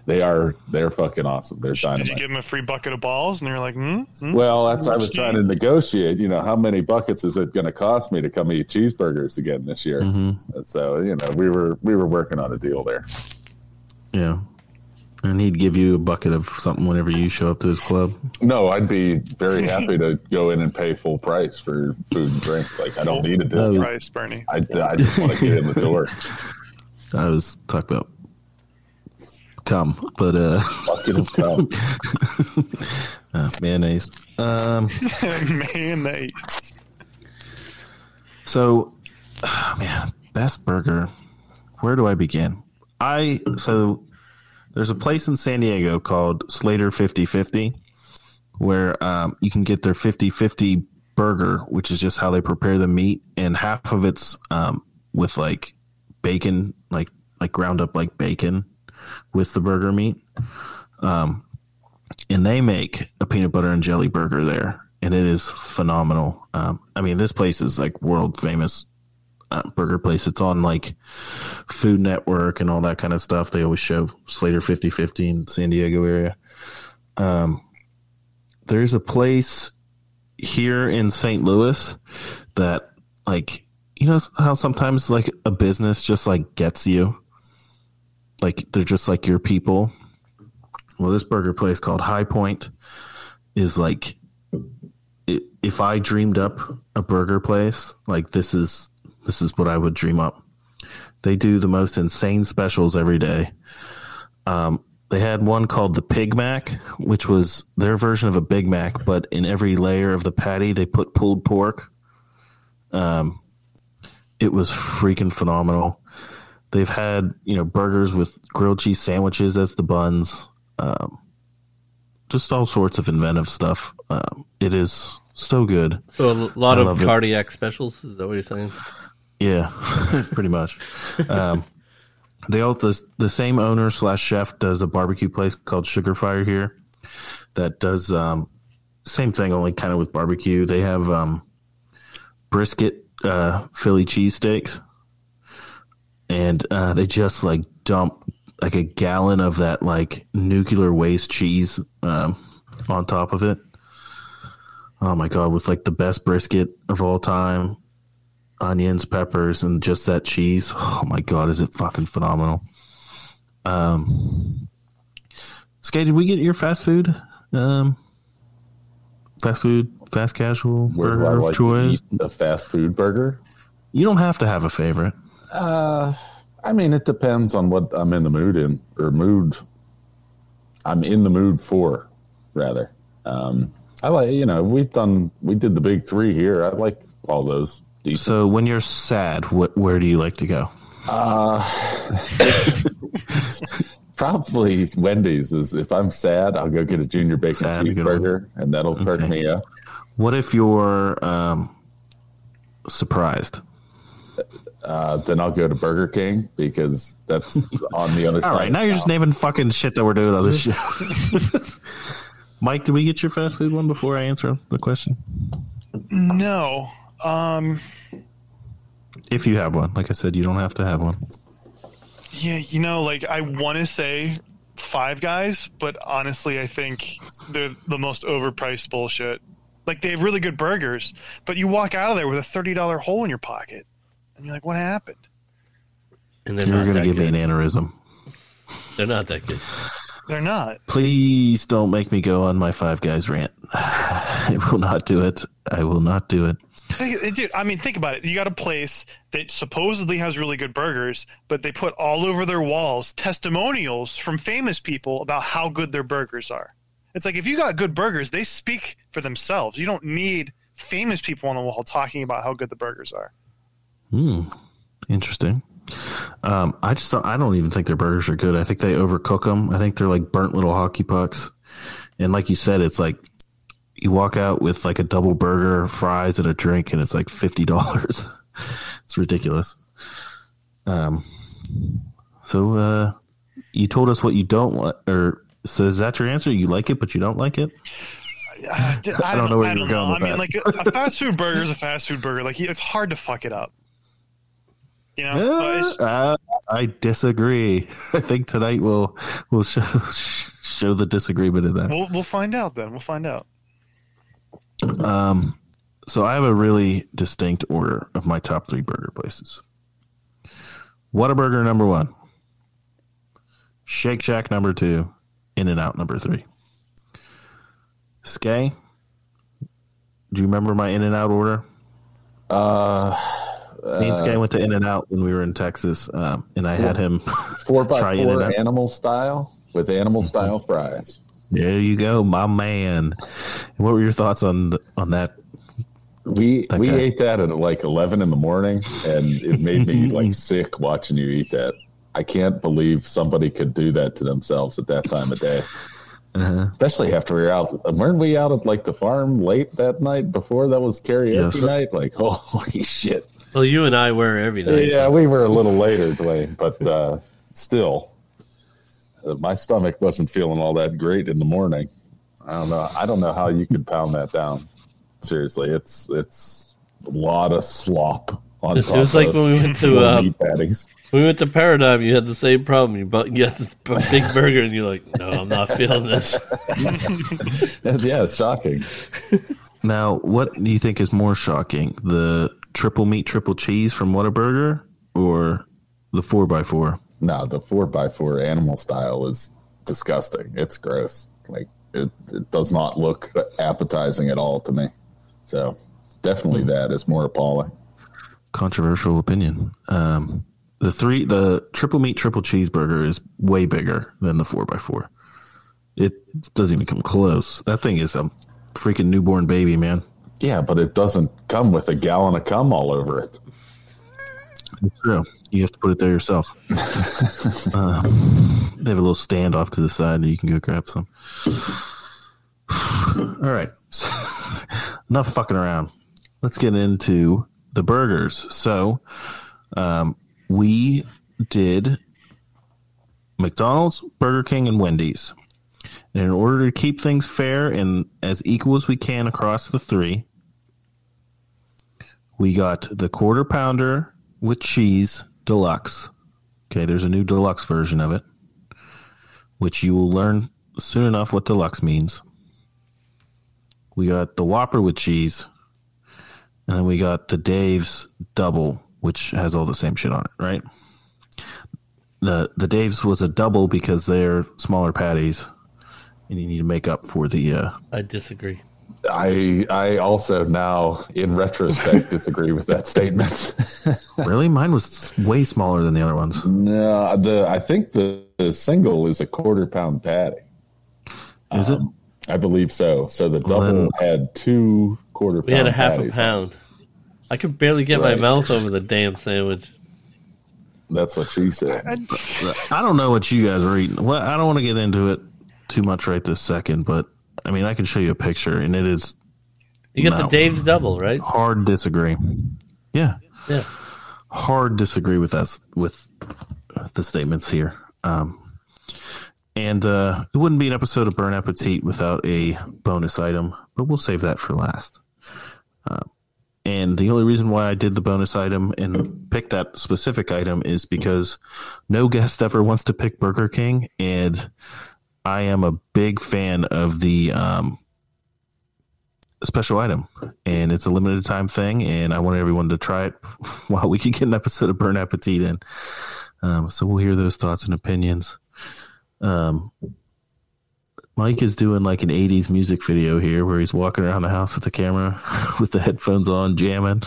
They are they're fucking awesome. They're Did you give him a free bucket of balls? And they're like, hmm? hmm? Well, that's I was trying to negotiate. You know, how many buckets is it going to cost me to come eat cheeseburgers again this year? Mm-hmm. And so you know, we were we were working on a deal there. Yeah. And he'd give you a bucket of something whenever you show up to his club. No, I'd be very happy to go in and pay full price for food and drink. Like I don't need a discount. Price, Bernie. I, I just want to get in the door. [LAUGHS] I was talking about come, but uh, Bucket of cum. [LAUGHS] uh mayonnaise. Um, [LAUGHS] Mayonnaise. so, ah, [SIGHS] man, best burger. Where do I begin? I so there's a place in San Diego called Slater 5050 where um, you can get their 50-50 burger, which is just how they prepare the meat, and half of it's um, with like bacon, like like ground up like bacon with the burger meat. Um, and they make a peanut butter and jelly burger there, and it is phenomenal. Um, I mean, this place is like world famous burger place. It's on like Food Network and all that kind of stuff. They always show Slater 5050 in San Diego area. Um, there's a place here in St. Louis that like you know how sometimes like a business just like gets you like they're just like your people well this burger place called Hi-Pointe is like if i dreamed up a burger place like this is this is what i would dream up they do the most insane specials every day um, they had one called the Pig Mac, which was their version of a Big Mac, but in every layer of the patty they put pulled pork. Um, it was freaking phenomenal. They've had you know burgers with grilled cheese sandwiches as the buns, um, just all sorts of inventive stuff. Um, it is so good. So a lot I of love it. cardiac specials. Is that what you're saying? Yeah, [LAUGHS] pretty much. Um, they all the the same owner slash chef does a barbecue place called Sugarfire here that does um, same thing, only kind of with barbecue. They have um, brisket uh, Philly cheesesteaks, and uh, they just like dump like a gallon of that like nuclear waste cheese um, on top of it. Oh my god, with like the best brisket of all time onions, peppers, and just that cheese. Oh my god, is it fucking phenomenal? Um, Skay, did we get your fast food? Um, fast food, fast casual Where burger of like to choice. a fast food burger? You don't have to have a favorite. Uh, I mean, it depends on what I'm in the mood in or mood. I'm in the mood for, rather. Um, I like you know we've done we did the big three here. I like all those decent. So when you're sad, what where do you like to go? [LAUGHS] probably Wendy's is if I'm sad, I'll go get a junior bacon Sad, cheeseburger, and that'll perk Okay. me up. What if you're um, surprised? Uh, then I'll go to Burger King because that's [LAUGHS] on the other side. All right, of now you're just naming fucking shit that we're doing on this [LAUGHS] show. Mike, did we get your fast food one before I answer the question? No. Um, If you have one, like I said, you don't have to have one. yeah, you know, like I want to say Five Guys, but honestly, I think they're the most overpriced bullshit. Like they have really good burgers, but you walk out of there with a thirty dollar hole in your pocket, and you're like, "What happened?" And they're You're not going to that give me an aneurysm. They're not that good. They're not. Please don't make me go on my Five Guys rant. [SIGHS] I will not do it. I will not do it. Think- Dude, I mean, think about it. You got a place that supposedly has really good burgers, but they put all over their walls testimonials from famous people about how good their burgers are. It's like if you got good burgers, they speak for themselves. You don't need famous people on the wall talking about how good the burgers are. Hmm. Interesting. Um, I just don't, I don't even think their burgers are good. I think they overcook them. I think they're like burnt little hockey pucks. And like you said, it's like you walk out with like a double burger, fries, and a drink, and it's like fifty dollars. [LAUGHS] it's ridiculous. Um. So uh, you told us what you don't want, or so is that your answer? You like it, but you don't like it. I, [LAUGHS] I don't know where you're going I mean, that. like a, a fast food burger is a fast food burger. Like it's hard to fuck it up. You know, so it's, Uh, I disagree. I think tonight we'll we'll show [LAUGHS] show the disagreement in that. we'll we'll find out. Then we'll find out. Um, so I have a really distinct order of my top three burger places. Whataburger number one, Shake Shack number two, In and Out number three. Skay, do you remember my In and Out order? Uh, Me and Skay went to In and Out when we were in Texas, um, and I had him. [LAUGHS] four by four animal style with animal style fries. There you go, my man. What were your thoughts on the, on that? We we Okay. ate that at like eleven in the morning, and it made me like [LAUGHS] sick watching you eat that. I can't believe somebody could do that to themselves at that time of day. Uh-huh. Especially after we were out. Weren't we out at like the farm late that night before that was karaoke Yes. night? Like, [LAUGHS] holy shit. Well, you and I were every night. Yeah, we were a little later, Dwayne, but uh, still, my stomach wasn't feeling all that great in the morning. I don't know. I don't know how you could pound that down. Seriously, it's it's a lot of slop on It top. was like of when we went to, little uh, meat patties. We went to Paradigm. You had the same problem. You bought you had this big burger, and you're like, "No, I'm not feeling this." [LAUGHS] yeah, it's shocking. Now, what do you think is more shocking, the triple meat, triple cheese from Whataburger, or the four x four? No, the four by four animal style is disgusting. It's gross. Like it, it does not look appetizing at all to me. So definitely that is more appalling. Controversial opinion. Um, the three, the triple meat, triple cheeseburger is way bigger than the four x four. It doesn't even come close. That thing is a freaking newborn baby, man. Yeah, but it doesn't come with a gallon of cum all over it. It's true. You have to put it there yourself. [LAUGHS] uh, they have a little stand off to the side, and you can go grab some. [SIGHS] All right, [LAUGHS] enough fucking around. Let's get into the burgers. So, um, we did McDonald's, Burger King, and Wendy's. And in order to keep things fair and as equal as we can across the three, we got the quarter pounder with cheese deluxe. Okay, there's a new deluxe version of it, which you will learn soon enough what deluxe means. We got the Whopper with cheese, and then we got the Dave's double, which has all the same shit on it, right? The the Dave's was a double because they're smaller patties, and you need to make up for the uh, I disagree. I I also now in retrospect disagree with that statement. [LAUGHS] really mine was way smaller than the other ones. no, the I think the, the single is a quarter pound patty. Is it? Um, I believe so. So the double then- had two quarter. We had a half a pound. I could barely get Right. my mouth over the damn sandwich. That's what she said. I don't know what you guys are eating. Well, I don't want to get into it too much right this second, but I mean, I can show you a picture, and it is You got the Dave's double, right? hard disagree. Yeah, Yeah. hard disagree with us with the statements here. Um, and uh, it wouldn't be an episode of Bernappetit without a bonus item, but we'll save that for last. Um, and the only reason why I did the bonus item and picked that specific item is because no guest ever wants to pick Burger King, and I am a big fan of the um, special item, and it's a limited time thing, and I want everyone to try it [LAUGHS] while we can get an episode of Bernappetit in. Um, so we'll hear those thoughts and opinions. Um, Mike is doing like an 80s music video here where he's walking around the house with the camera [LAUGHS] with the headphones on, jamming.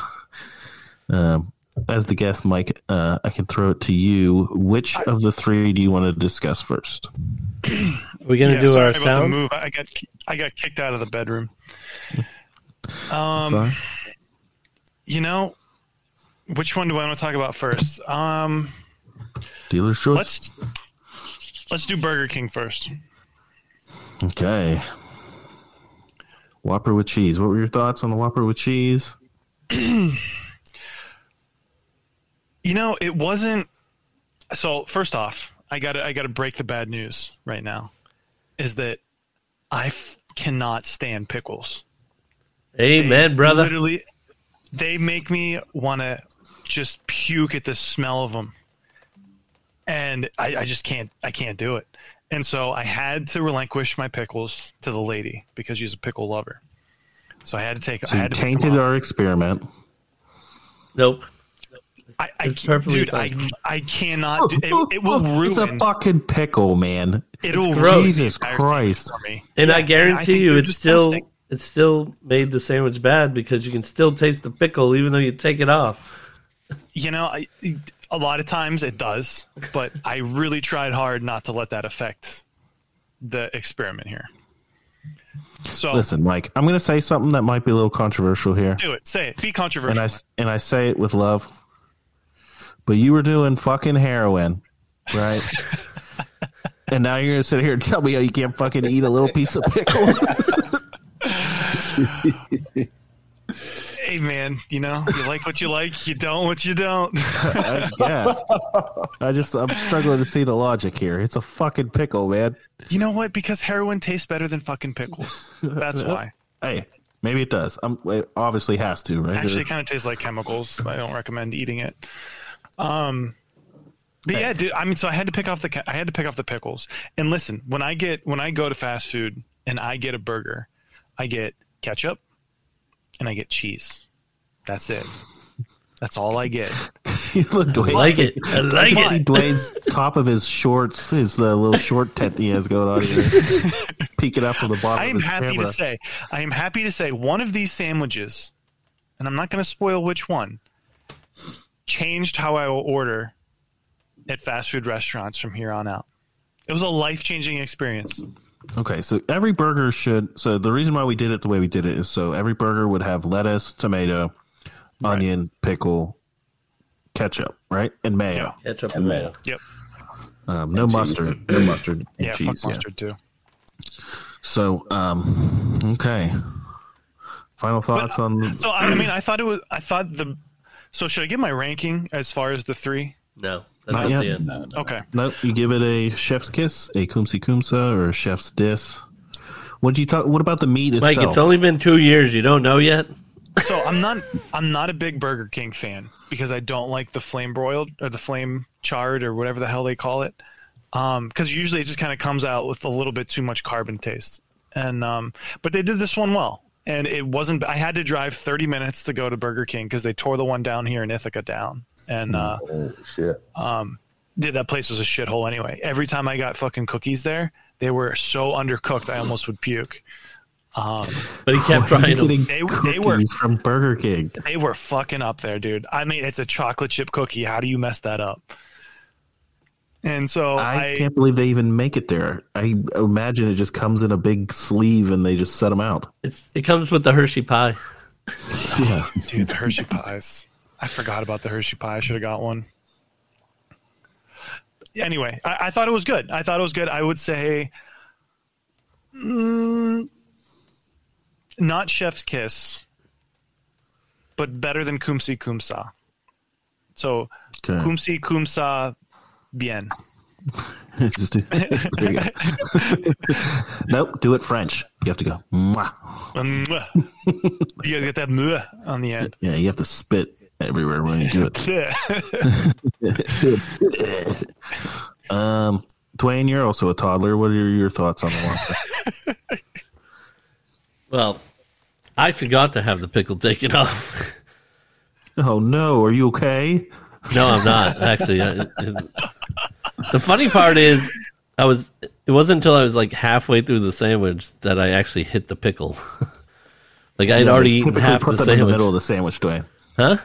Um, as the guest, Mike, uh, I can throw it to you. Which of the three do you want to discuss first? Are we gonna Yeah, do sorry our about the sound? move. I got I got kicked out of the bedroom. Um, you know, which one do I want to talk about first? Um, Dealer's choice. let's let's do Burger King first. Okay. Whopper with cheese. What were your thoughts on the Whopper with cheese? [CLEARS THROAT] You know, it wasn't. So first off, I got to I got to break the bad news right now. Is that I f- cannot stand pickles. Amen, brother. Literally, they make me want to just puke at the smell of them, and I, I just can't. I can't do it. And so I had to relinquish my pickles to the lady because she's a pickle lover. So I had to take. So I you had to tainted our experiment. Nope. I, I, It's perfectly dude, I, fine. I cannot. Do, it, it will ruin. [LAUGHS] It's a fucking pickle, man. it'll gross. ruin Jesus entire Christ. thing for me. And I guarantee you, they're it's still disgusting. it's still made the sandwich bad because you can still taste the pickle even though you take it off. You know, I, a lot of times it does, but I really tried hard not to let that affect the experiment here. So Listen, Mike, I'm going to say something that might be a little controversial here, do it. Say it. Be and controversial. I and I say it with love. But you were doing fucking heroin, right? [LAUGHS] and now you're going to sit here and tell me how you can't fucking eat a little piece of pickle. hey, man, you know, you like what you like, you don't what you don't. [LAUGHS] I guess. I just I'm struggling to see the logic here. It's a fucking pickle, man. you know what? Because heroin tastes better than fucking pickles. That's [LAUGHS] why. Hey, maybe it does. I'm it obviously has to, right? Actually, it kind of tastes like chemicals. I don't recommend eating it. Um, but yeah, dude. I mean, so I had to pick off the I had to pick off the pickles. And listen, when I get when I go to fast food and I get a burger, I get ketchup and I get cheese. That's it. That's all I get. [LAUGHS] you look I like it. [LAUGHS] I like See it. Dwayne's top of his shorts, his uh, little short tent he has going on here, [LAUGHS] peeking up from the bottom. I am his happy camera. to say, I am happy to say, one of these sandwiches, and I'm not going to spoil which one, changed how I will order at fast food restaurants from here on out. It was a life changing experience. Okay, so every burger should. So the reason why we did it the way we did it is so every burger would have lettuce, tomato, onion, pickle, ketchup, right, and mayo. Ketchup And and mayo. mayo. Yep. Um, no mustard, no mustard, and Yeah, cheese. fuck yeah. mustard too. So, um, okay. Final thoughts on So I mean, I thought it was. I thought the. So should I give my ranking as far as the three? No, that's Not at yet. the end. No, no. Okay. no? You give it a chef's kiss, a kumsi kumsa, or a chef's diss. What do you talk? What about the meat itself? Mike, it's only been two years. You don't know yet. So I'm not. I'm not a big Burger King fan because I don't like the flame broiled or the flame charred or whatever the hell they call it. Um, because usually it just kind of comes out with a little bit too much carbon taste. And um, but they did this one well, and it wasn't. I had to drive 30 minutes to go to Burger King because they tore the one down here in Ithaca down, and uh, Oh shit! did that place was a shithole anyway. Every time I got fucking cookies there, they were so undercooked I almost would puke. But he kept Why trying to. getting They- they were- cookies from Burger King. They were fucking up there, dude. I mean, it's a chocolate chip cookie. How do you mess that up? And so I, I, can't believe they even make it there. I imagine it just comes in a big sleeve and they just set them out. It's it comes with the Hershey pie. [LAUGHS] Yeah. dude, the Hershey pies. I forgot about the Hershey pie. I should have got one. anyway, I, I thought it was good. I thought it was good. I would say, mm, not Chef's Kiss, but better than Kumsi Kumsa. So Okay. Kumsi Kumsa bien. [LAUGHS] Just do, there you go. [LAUGHS] nope, do it French. You have to go. Mwah. Mwah. [LAUGHS] you gotta get that mwah on the end. Yeah, you have to spit everywhere when you do it. Um, Dwayne, you're also a toddler. What are your thoughts on the one? Well, I forgot to have the pickle taken off. oh no, are you okay? No, I'm not actually. I, it- the funny part is, I was. It wasn't until I was like halfway through the sandwich that I actually hit the pickle. [LAUGHS] like I had already eaten half put the them in the sandwich. middle of the sandwich, Dwayne. Huh?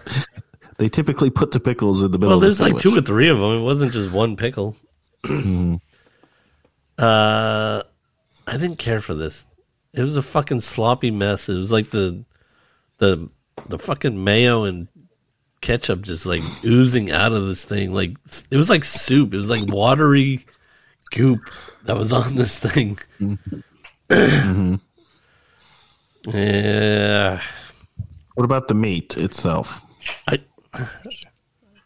They typically put the pickles in the middle Well, of the there's like two or three of them. It wasn't just one pickle. uh, I didn't care for this. It was a fucking sloppy mess. It was like the the the fucking mayo and ketchup just like oozing out of this thing. Like it was like soup. It was like watery goop that was on this thing. Mm-hmm. Yeah. What about the meat itself? I,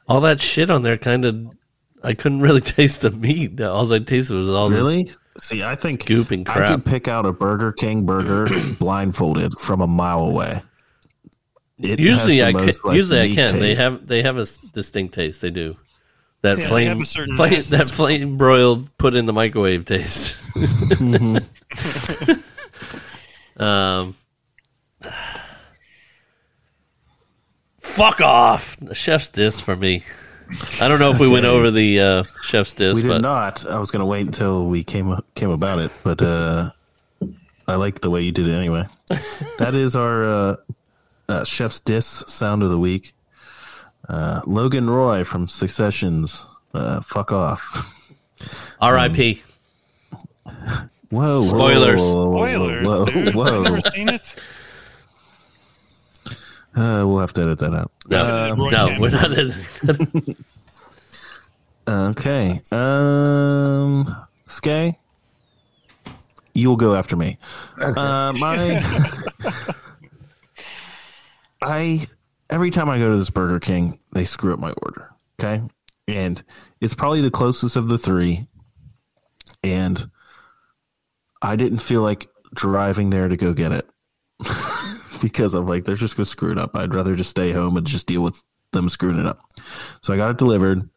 all that shit on there kind of I couldn't really [LAUGHS] taste the meat. All I tasted was all this Really? See, I think goop and crap. I could pick out a Burger King burger [CLEARS THROAT] blindfolded from a mile away. It Usually I the can. most, like, usually I meat can. They have they have a distinct taste. They do. That Yeah, flame, have a certain flame that flame broiled, put in the microwave taste. [LAUGHS] um, fuck off. The chef's diss for me. I don't know if we went over the uh, chef's diss, We did but not. I was going to wait until we came came about it, but uh, I like the way you did it anyway. [LAUGHS] that is our uh, uh, chef's diss sound of the week. Uh, Logan Roy from Successions. Uh, fuck off. [LAUGHS] R.I.P. Whoa! whoa, Spoilers. Whoa! Whoa! Spoilers, whoa, dude. whoa. I've never seen it. Uh, we'll have to edit that out. No, Roy no, we're not. In, Okay. Um, Skay, you'll go after me. Uh, my, [LAUGHS] [LAUGHS] I every time I go to this Burger King, they screw up my order. Okay, and it's probably the closest of the three, and I didn't feel like driving there to go get it [LAUGHS] because I'm like they're just gonna screw it up. I'd rather just stay home and just deal with them screwing it up. So I got it delivered.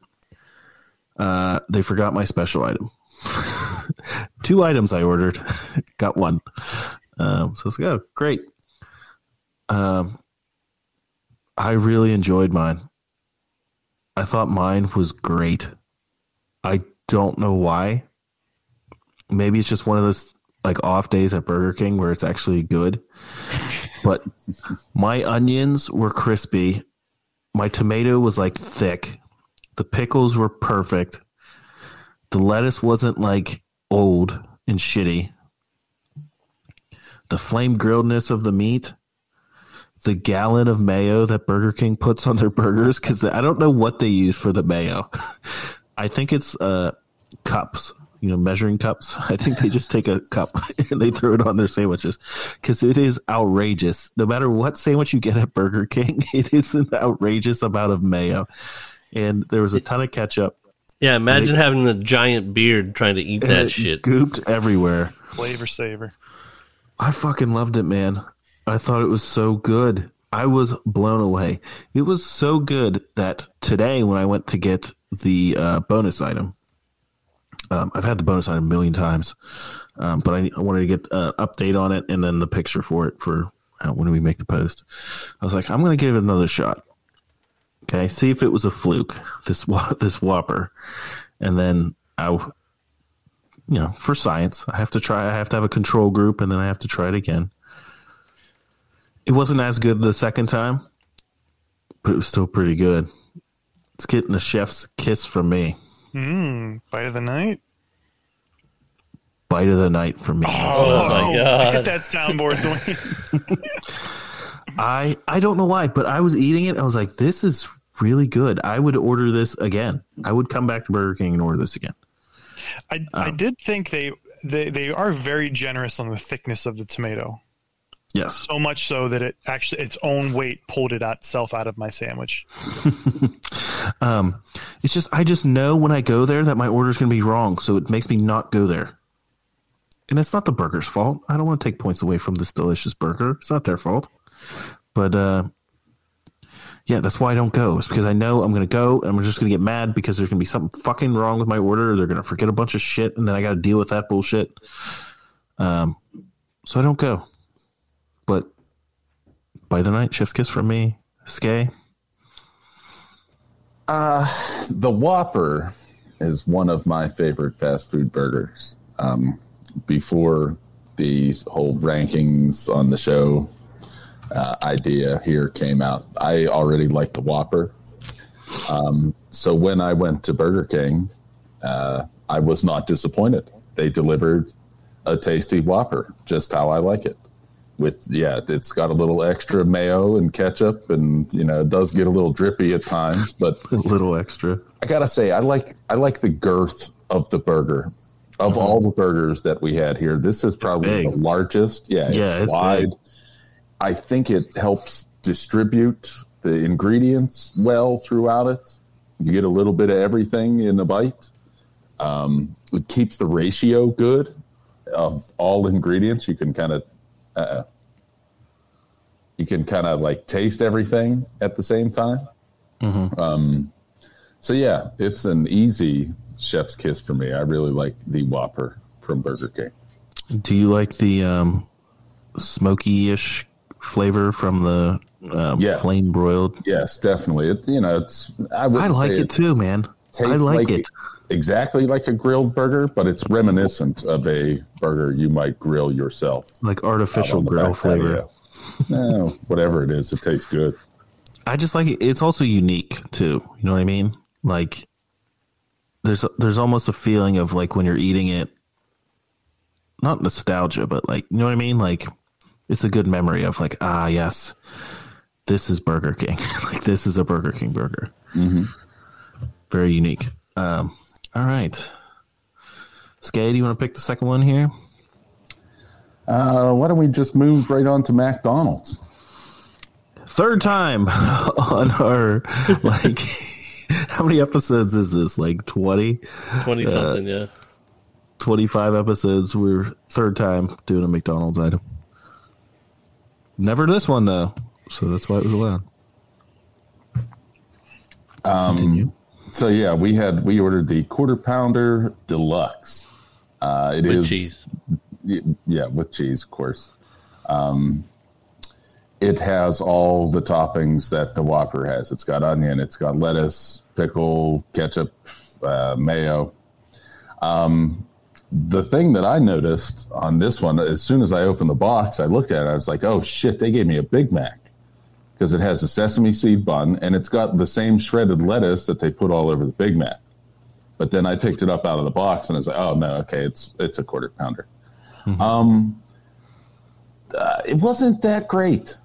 Uh, they forgot my special item. [LAUGHS] Two items I ordered, [LAUGHS] got one. Um, so it's like, oh, great. Um, I really enjoyed mine. I thought mine was great. I don't know why. Maybe it's just one of those like off days at Burger King where it's actually good. But my onions were crispy. My tomato was like thick. The pickles were perfect. The lettuce wasn't like old and shitty. The flame grilledness of the meat, the gallon of mayo that Burger King puts on their burgers, because I don't know what they use for the mayo. [LAUGHS] I think it's uh, cups, you know, measuring cups. [LAUGHS] I think they just take a cup [LAUGHS] and they throw it on their sandwiches because it is outrageous. No matter what sandwich you get at Burger King, it is an outrageous amount of mayo. And there was a ton of ketchup. yeah, imagine having a giant beard trying to eat and that it shit. gooped everywhere. Flavor saver. I fucking loved it, man. I thought it was so good. I was blown away. It was so good that today, when I went to get the uh, bonus item, um, I've had the bonus item a million times, um, but I, I wanted to get an update on it and then the picture for it for uh, when we make the post. I was like, I'm going to give it another shot. Okay, see if it was a fluke. This [LAUGHS] this Whopper, and then I you know, for science, I have to try. I have to have a control group, and then I have to try it again. It wasn't as good the second time, but it was still pretty good. It's getting a chef's kiss from me. Mmm. Bite of the night. Bite of the night for me. Oh my God. Hit that soundboard, [LAUGHS] Dwayne. I I don't know why, but I was eating it. I was like, this is really good. I would order this again. I would come back to Burger King and order this again. I, Um, I did think they, they they are very generous on the thickness of the tomato. Yes. So much so that it actually its own weight pulled it itself out of my sandwich. [LAUGHS] Um, it's just I just know when I go there that my order's going to be wrong, so it makes me not go there. And it's not the burger's fault. I don't want to take points away from this delicious burger. It's not their fault. But uh, yeah, that's why I don't go. It's because I know I'm going to go and I'm just going to get mad because there's going to be something fucking wrong with my order. They're going to forget a bunch of shit, and then I got to deal with that bullshit. Um, so I don't go. But by the night, chef's kiss from me, Skay. The Whopper is one of my favorite fast food burgers. Um, before the whole rankings on the show uh, idea here came out, I already liked the Whopper. Um, so when I went to Burger King, uh, I was not disappointed. They delivered a tasty Whopper, just how I like it. With yeah, it's got a little extra mayo and ketchup, and you know it does get a little drippy at times, [LAUGHS] but A little extra. I gotta say, I like I like the girth of the burger. Of all the burgers that we had here, this is probably the largest. Yeah, Yeah, it's, it's wide. big. I think it helps distribute the ingredients well throughout it. You get a little bit of everything in a bite. Um, it keeps the ratio good of all ingredients. You can kind of uh, you can kind of like taste everything at the same time. Um, so yeah, it's an easy chef's kiss for me. I really like the Whopper from Burger King. Do you like the um, smoky-ish flavor from the um, Yes. flame broiled? Yes, definitely. It you know it's I, I like it too, man. I tastes like it. Exactly like a grilled burger, but it's reminiscent of a burger you might grill yourself. Like artificial grill flavor. Eh, whatever it is, it tastes good. I just like it. It's also unique too. You know what I mean? Like there's there's almost a feeling of like when you're eating it, not nostalgia, but like you know what I mean? Like it's a good memory of like ah yes, this is Burger King. [LAUGHS] like this is a Burger King burger. Mm-hmm. Very unique. Um, all right, Skay, do you want to pick the second one here? Uh, why don't we just move right on to McDonald's? third time [LAUGHS] on our like [LAUGHS] how many episodes is this like 20 Twenty something, yeah. 25 episodes we're third time doing a mcdonald's item never this one though so that's why it was allowed Um, Continue. So yeah, we had we ordered the quarter pounder deluxe. Uh, it With is- cheese. yeah, with cheese, of course. Um, it has all the toppings that the Whopper has. It's got onion, it's got lettuce, pickle, ketchup, uh, mayo. Um, the thing that I noticed on this one, as soon as I opened the box, I looked at it. I was like, "Oh shit! They gave me a Big Mac." Because it has a sesame seed bun and it's got the same shredded lettuce that they put all over the Big Mac. But then I picked it up out of the box and I was like, oh no, okay, it's it's a quarter pounder. Um, uh, it wasn't that great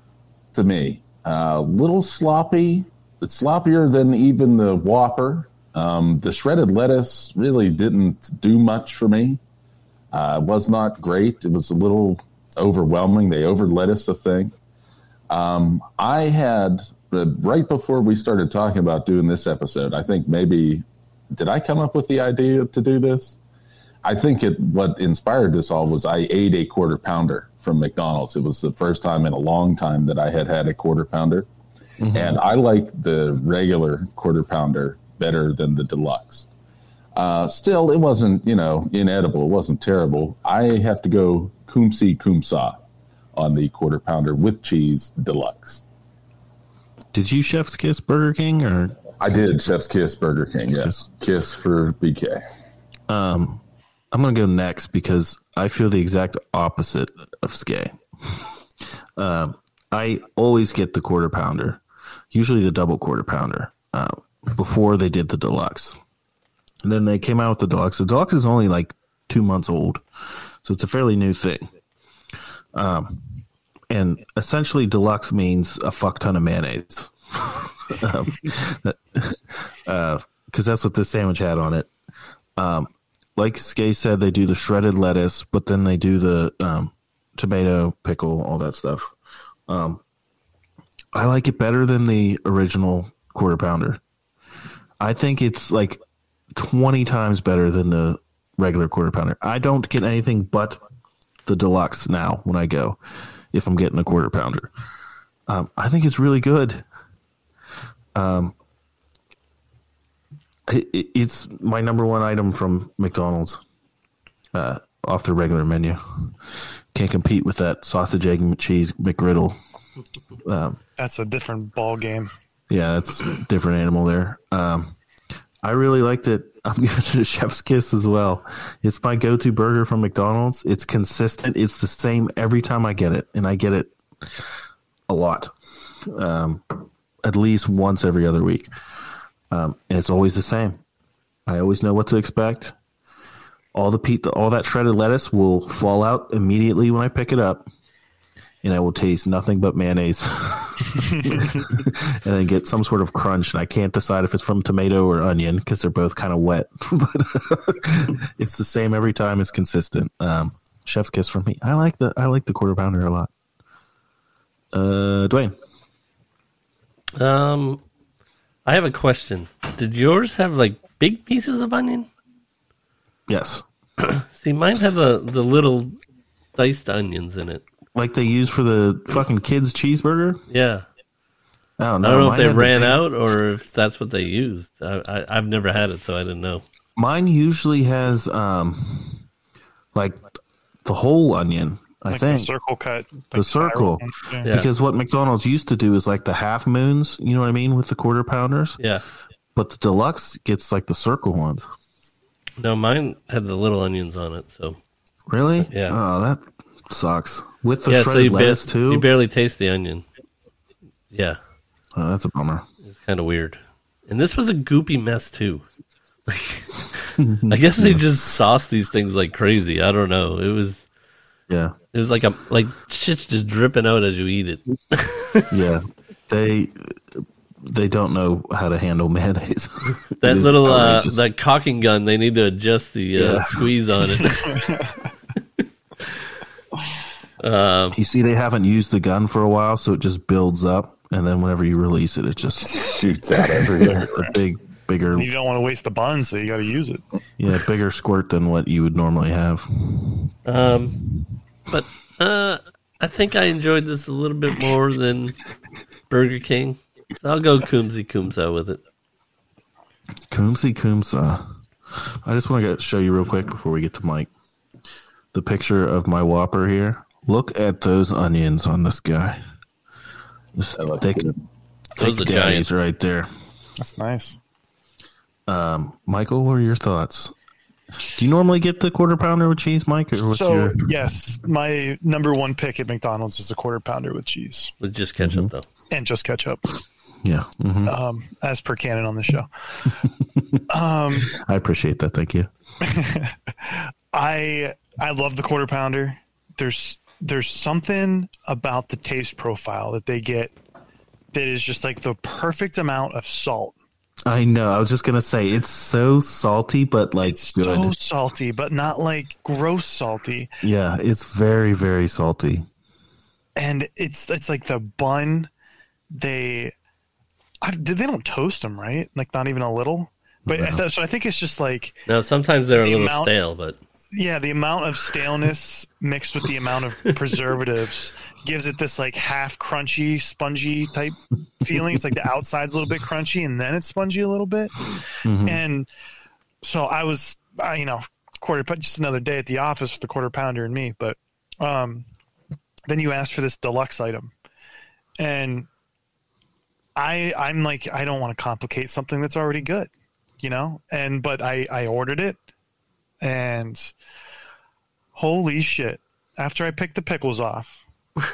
to me. A uh, little sloppy. It's sloppier than even the Whopper. Um, the shredded lettuce really didn't do much for me. Uh, it was not great. It was a little overwhelming. They over lettuce the thing. Um, I had uh, right before we started talking about doing this episode. I think maybe did I come up with the idea to do this? I think it what inspired this all was I ate a quarter pounder from McDonald's. It was the first time in a long time that I had had a quarter pounder, and I like the regular quarter pounder better than the deluxe. Uh, still, it wasn't you know inedible. It wasn't terrible. I have to go kumsi kumsa on the quarter pounder with cheese deluxe. did you chef's kiss burger king or I did Chef's Kiss Burger King. Yes, kiss for BK. um i'm gonna go next because i feel the exact opposite of skay [LAUGHS] um i always get the quarter pounder usually the double quarter pounder uh, before they did the deluxe and then they came out with the deluxe the deluxe is only like two months old so it's a fairly new thing um and essentially deluxe means a fuck ton of mayonnaise because [LAUGHS] uh, that's what this sandwich had on it. Um, like Skay said, they do the shredded lettuce, but then they do the um, tomato, pickle, all that stuff. Um, I like it better than the original quarter pounder. I think it's like 20 times better than the regular quarter pounder. I don't get anything but the deluxe now when I go if I'm getting a quarter pounder. Um, I think it's really good. Um, it, it- it's my number one item from McDonald's uh, off their regular menu. Can't compete with that sausage, egg, and cheese McGriddle. Um, That's a different ball game. yeah, it's a different animal there. Um, I really liked it. [LAUGHS] I'm giving it a chef's kiss as well. It's my go-to burger from McDonald's. It's consistent. It's the same every time I get it, and I get it a lot, um, at least once every other week. Um, and it's always the same. I always know what to expect. All the pe- all that shredded lettuce will fall out immediately when I pick it up, and I will taste nothing but mayonnaise [LAUGHS] and then get some sort of crunch. And I can't decide if it's from tomato or onion because they're both kind of wet. [LAUGHS] but [LAUGHS] it's the same every time. It's consistent. Um, chef's kiss from me. I like the I like the quarter pounder a lot. Uh, Dwayne, Um, I have a question. Did yours have like big pieces of onion? yes, [CLEARS THROAT] See, mine had the the little diced onions in it. Like they use for the fucking kids cheeseburger. Yeah, I don't know. I don't know if they had the ran out or if that's what they used. I, I I've never had it, so I didn't know. Mine usually has um, like the whole onion. I Like think the circle cut. The circle. Yeah. Yeah. because what McDonald's used to do is like the half moons. You know what I mean with the quarter pounders. Yeah, But the deluxe gets like the circle ones. no, mine had the little onions on it. So Really? Yeah. Oh, that sucks. With the yeah, so shredded you, ba- too. you barely taste the onion. Yeah, oh, that's a bummer. it's kind of weird. And this was a goopy mess too. [LAUGHS] I guess they just sauce these things like crazy. I don't know. It was Yeah, it was like a like shit's just dripping out as you eat it. [LAUGHS] yeah. they they don't know how to handle [LAUGHS] mayonnaise. that little uh, that caulking gun, they need to adjust the uh, Yeah. squeeze on it. Um, you see, they haven't used the gun for a while, so it just builds up, and then whenever you release it, it just [LAUGHS] Shoots out everywhere. [LAUGHS] a big, bigger, You don't want to waste the bun, so you got to use it. yeah, bigger squirt than what you would normally have. um, but uh, I think I enjoyed this a little bit more than Burger King. So I'll go Coomsy Coomsa with it. Coomsy Coomsa. I just want to show you real quick before we get to Mike. The picture of my Whopper here. Look at those onions on this guy. Just That looks thick. Those thick are daddies giant. right there. That's nice. Um, Michael, what are your thoughts? Do you normally get the quarter pounder with cheese, Mike, or what's So your? yes, my number one pick at McDonald's is a quarter pounder with cheese With just ketchup though. and just ketchup, Yeah, mhm. um, as per canon on the show. [LAUGHS] um, I appreciate that. Thank you. [LAUGHS] I I love the quarter pounder. There's there's something about the taste profile that they get that is just like the perfect amount of salt. I know. I was just gonna say it's so salty, but like It's good. so salty, but not like gross salty. yeah, it's very, very salty. And it's it's like the bun. They, I, they don't toast them, right? Like not even a little. But I th- so I think it's just like Now sometimes they're a little amount- stale, but yeah, the amount of staleness mixed with the amount of [LAUGHS] preservatives gives it this like half crunchy, spongy type feeling. It's like the outside's a little bit crunchy and then it's spongy a little bit. Mhm. And so I was, I, you know, quarter, but just another day at the office with the quarter pounder and me. But um, then you asked for this deluxe item, and I, I'm like, I don't want to complicate something that's already good, you know. And but I, I ordered it, and holy shit! After I picked the pickles off,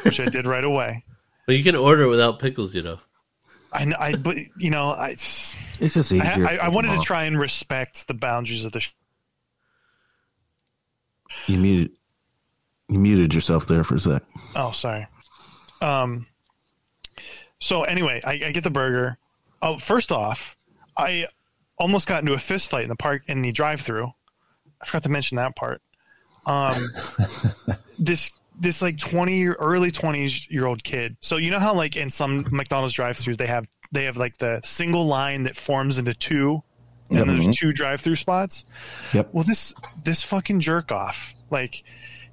which I did right away. [LAUGHS] but you can order without pickles, you know. I, kn- I, but you know, I, It's just easier. I, I, I wanted to off. try and respect the boundaries of the sh- You muted. You muted yourself there for a sec. Oh, sorry. Um. So anyway, I, I get the burger. oh, first off, I almost got into a fist fight in the park in the drive-through. I forgot to mention that part. Um, [LAUGHS] this this like twenty early twenties year old kid. So you know how like in some McDonald's drive-throughs they have they have like the single line that forms into two, and Yep. there's two drive-through spots. Yep. Well, this this fucking jerk off, like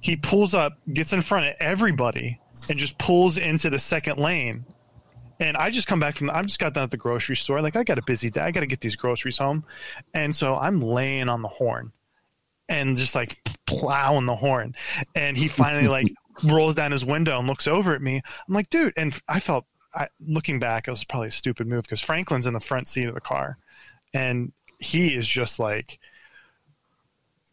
he pulls up, gets in front of everybody, and just pulls into the second lane. And I just come back from. I just got done at the grocery store. Like I got a busy day. I got to get these groceries home, and so I'm laying on the horn, and just like plowing the horn. And he finally like [LAUGHS] rolls down his window and looks over at me. I'm like, dude. And I felt, I, looking back, it was probably a stupid move because Franklin's in the front seat of the car, and he is just like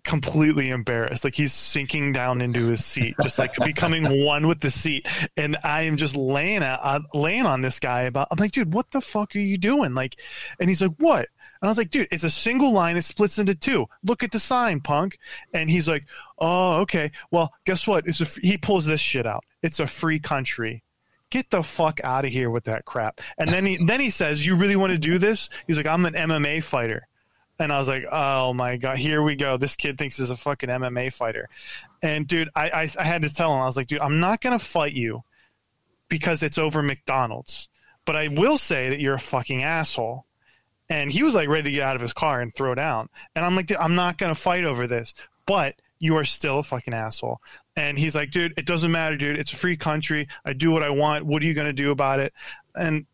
completely embarrassed. Like he's sinking down into his seat, just like becoming [LAUGHS] one with the seat. And I am just laying out, uh, laying on this guy about. I'm like, dude, what the fuck are you doing? Like, and he's like, what? And I was like, dude, it's a single line. It splits into two. Look at the sign, punk. And he's like, oh, okay. Well, guess what? It's a, f- he pulls this shit out. It's a free country. Get the fuck out of here with that crap. And then he [LAUGHS] then he says, "You really want to do this?" He's like, "I'm an MMA fighter." And I was like, "Oh my god, here we go. This kid thinks he's a fucking MMA fighter." And dude, I I, I had to tell him, I was like, "Dude, I'm not gonna fight you because it's over McDonald's, but I will say that you're a fucking asshole." And he was like ready to get out of his car and throw down. And I'm like, "Dude, I'm not gonna fight over this, but you are still a fucking asshole. And he's like, dude, it doesn't matter, dude. It's a free country. I do what I want. What are you gonna do about it? And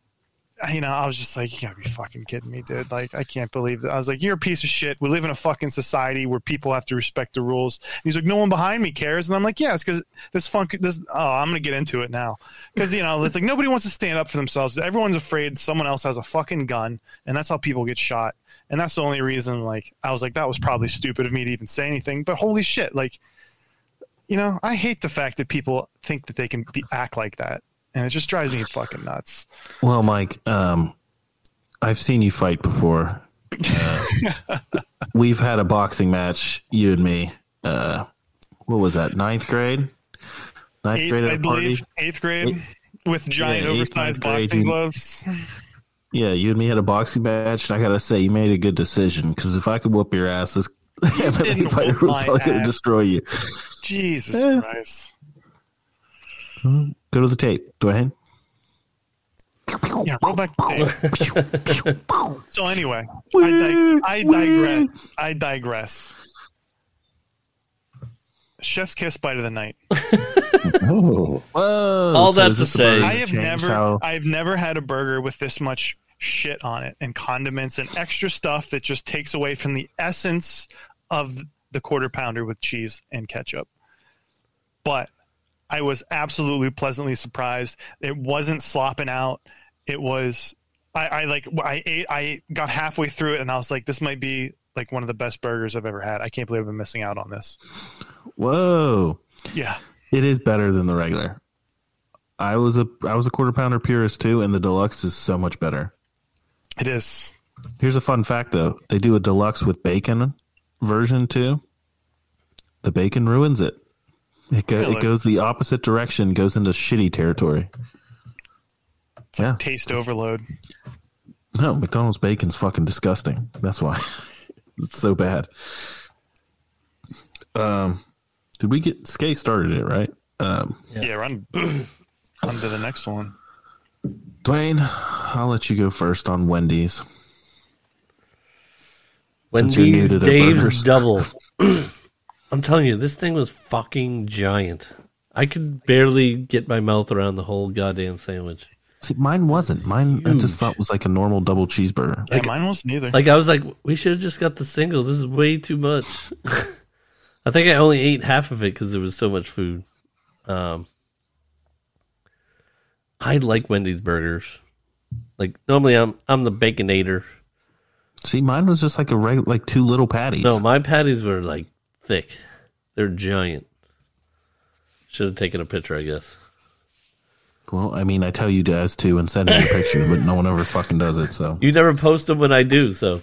you know, I was just like, you gotta be fucking kidding me, dude. Like, I can't believe that. I was like, you're a piece of shit. We live in a fucking society where people have to respect the rules. And he's like, no one behind me cares. And I'm like, yeah, it's because this funk, this, oh, I'm gonna get into it now. Because, you know, it's like nobody wants to stand up for themselves. Everyone's afraid someone else has a fucking gun. And that's how people get shot. And that's the only reason, like, I was like, that was probably stupid of me to even say anything. But holy shit, like, you know, I hate the fact that people think that they can be, act like that. And it just drives me fucking nuts. Well, Mike, um, I've seen you fight before. Uh, [LAUGHS] we've had a boxing match, you and me. Uh, what was that? Ninth grade. Ninth eighth, grade I a party. believe, eighth grade with giant Yeah, eighth, oversized boxing gloves. Yeah, you and me had a boxing match, and I gotta say, you made a good decision because if I could whoop your ass, this [LAUGHS] MMA fighter my probably destroy you. Jesus Yeah. Christ! Go to the tape. Go ahead. Yeah, roll back the tape. so anyway, I, dig- I digress. I digress. Chef's kiss bite of the night. Oh, Whoa! All that is to say- I have never, how- I've never had a burger with this much shit on it and condiments and extra stuff that just takes away from the essence of the quarter pounder with cheese and ketchup. But I was absolutely pleasantly surprised. It wasn't slopping out. It was, I, I like, I ate, I got halfway through it and I was like, this might be like one of the best burgers I've ever had. I can't believe I've been missing out on this. Whoa! Yeah. It is better than the regular. I was a I was a quarter pounder purist too, and the deluxe is so much better. It is. Here's a fun fact though: they do a deluxe with bacon version too. The bacon ruins it. It, go, Really? it goes the opposite direction, goes into shitty territory. yeah, Taste overload. no, McDonald's bacon's fucking disgusting. That's why [LAUGHS] it's so bad. Um, did we get Skate started it right? Um, Yeah, run [CLEARS THROAT] on to the next one. Dwayne, I'll let you go first on Wendy's. Since you're new Wendy's Dave's burgers. double. [LAUGHS] I'm telling you, this thing was fucking giant. I could barely get my mouth around the whole goddamn sandwich. See, mine wasn't. Mine I just thought was like a normal double cheeseburger. Yeah, mine wasn't either. Like I was like, we should have just got the single. This is way too much. [LAUGHS] I think I only ate half of it because there was so much food. Um, I like Wendy's burgers. Like normally, I'm I'm the baconator. See, mine was just like a reg- like two little patties. No, my patties were like thick. They're giant. Should have taken a picture, I guess. well, I mean, I tell you guys to and send me a picture, but no one ever fucking does it. So You never post them when I do, so.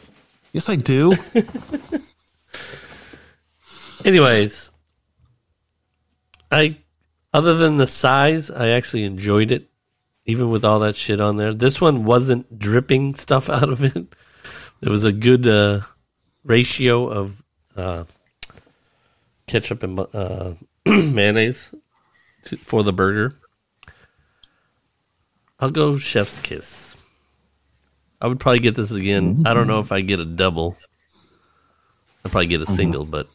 yes, I do. [LAUGHS] Anyways, I other than the size, I actually enjoyed it. even with all that shit on there. This one wasn't dripping stuff [LAUGHS] out of it. There was a good uh, ratio of uh, ketchup and uh, [CLEARS THROAT] mayonnaise for the burger. I'll go chef's kiss. I would probably get this again. I don't know if I get a double. I'd probably get a single, but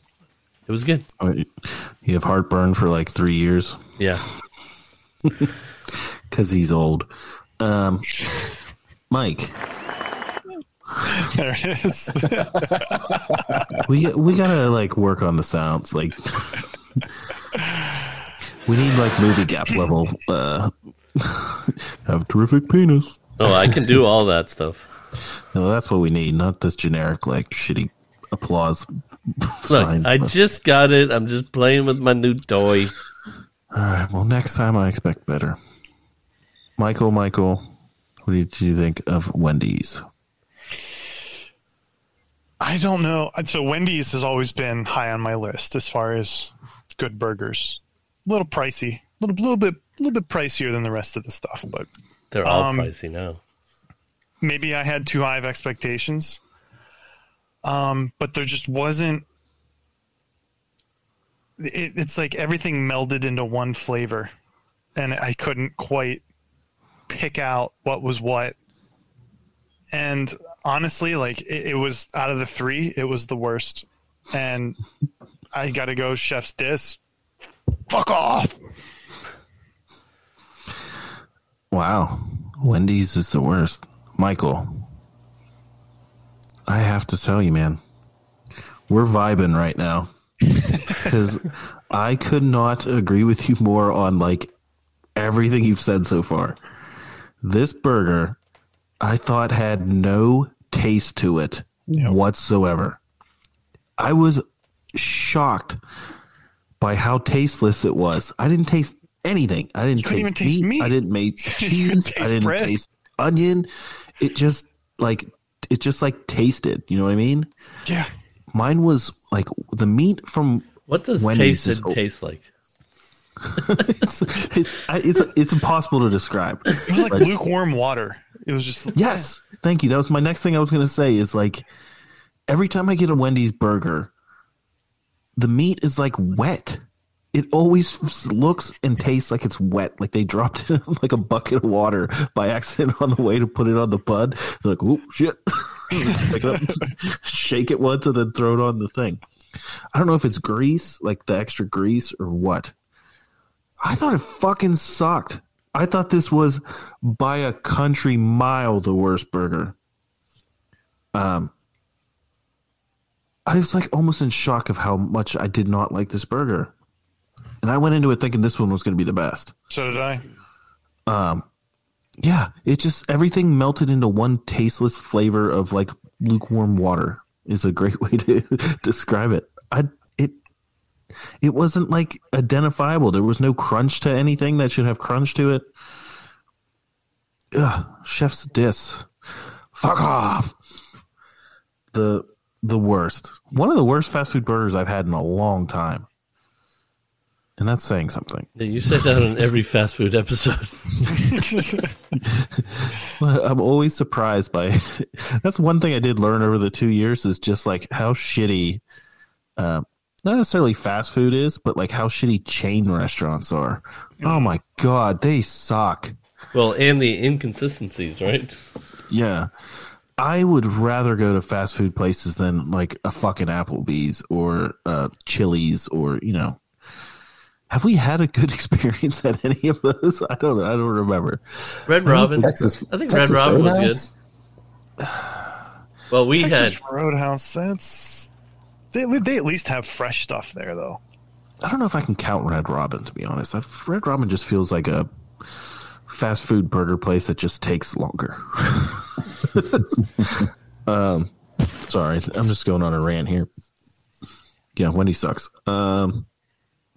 it was good. You have heartburn for like three years Yeah. [LAUGHS] because he's old. Um, Mike, [LAUGHS] There it is. [LAUGHS] we we gotta like work on the sounds. Like, we need like movie gap level. Uh, [LAUGHS] have terrific penis. Oh, I can do all that stuff. No, that's what we need, not this generic like shitty applause. Look, sign. I just got it. I'm just playing with my new toy. All right. Well, next time I expect better. Michael, Michael, what did you think of Wendy's? I don't know. So Wendy's has always been high on my list as far as good burgers. A little pricey, a little, little bit, a little bit pricier than the rest of the stuff, but They're all Um, pricey now. maybe I had too high of expectations. Um, but there just wasn't. It, it's like everything melded into one flavor, and I couldn't quite pick out what was what. And honestly, like it, it was out of the three, it was the worst. And I got to go chef's diss. Fuck off. Wow. Wendy's is the worst. Michael, I have to tell you, man, we're vibing right now [LAUGHS] because I could not agree with you more on like everything you've said so far. This burger, I thought had no taste to it Yep. whatsoever. I was shocked by how tasteless it was. I didn't taste anything. I didn't couldn't taste, even taste meat. I didn't make [LAUGHS] You couldn't cheese. I didn't bread. taste onion. It just like it just like tasted. You know what I mean? Yeah. Mine was like the meat from What does Wendy's tasted is- taste like? [LAUGHS] it's it's it's it's impossible to describe. It was like lukewarm water. It was just Yes, thank you. That was my next thing I was going to say. Is like every time I get a Wendy's burger, the meat is like wet. It always looks and tastes like it's wet. Like they dropped it in like a bucket of water by accident on the way to put it on the bud. They're like, "Oh shit!" [LAUGHS] Pick it up, shake it once, and then throw it on the thing. I don't know if it's grease, like the extra grease, or what. I thought it fucking sucked. I thought this was by a country mile the worst burger. Um, I was like almost in shock of how much I did not like this burger, and I went into it thinking this one was going to be the best. so did I. Um, Yeah, it just everything melted into one tasteless flavor of like lukewarm water is a great [LAUGHS] way to describe it. I it wasn't like identifiable. There was no crunch to anything that should have crunch to it. Ugh, chef's diss. Fuck off. The the worst. One of the worst fast food burgers I've had in a long time. And that's saying something. Yeah, You say that on every fast food episode. [LAUGHS] I'm always surprised by. [LAUGHS] that's one thing I did learn over the two years is just like how shitty, uh, not necessarily fast food is, but like how shitty chain restaurants are. Oh my god, they suck. well, and the inconsistencies, right? Yeah, I would rather go to fast food places than like a fucking Applebee's or uh, Chili's or you know. Have we had a good [LAUGHS] experience at any of those? I don't. I don't remember. Red Robin. Texas. I think Texas Red Robin was good. Well, we Texas had Roadhouse. That's they. They at least have fresh stuff there, though. I don't know if I can count Red Robin to be honest. I've, Red Robin just feels like a fast food burger place that just takes longer. [LAUGHS] um, sorry, I'm just going on a rant here. Yeah, Wendy sucks. Um,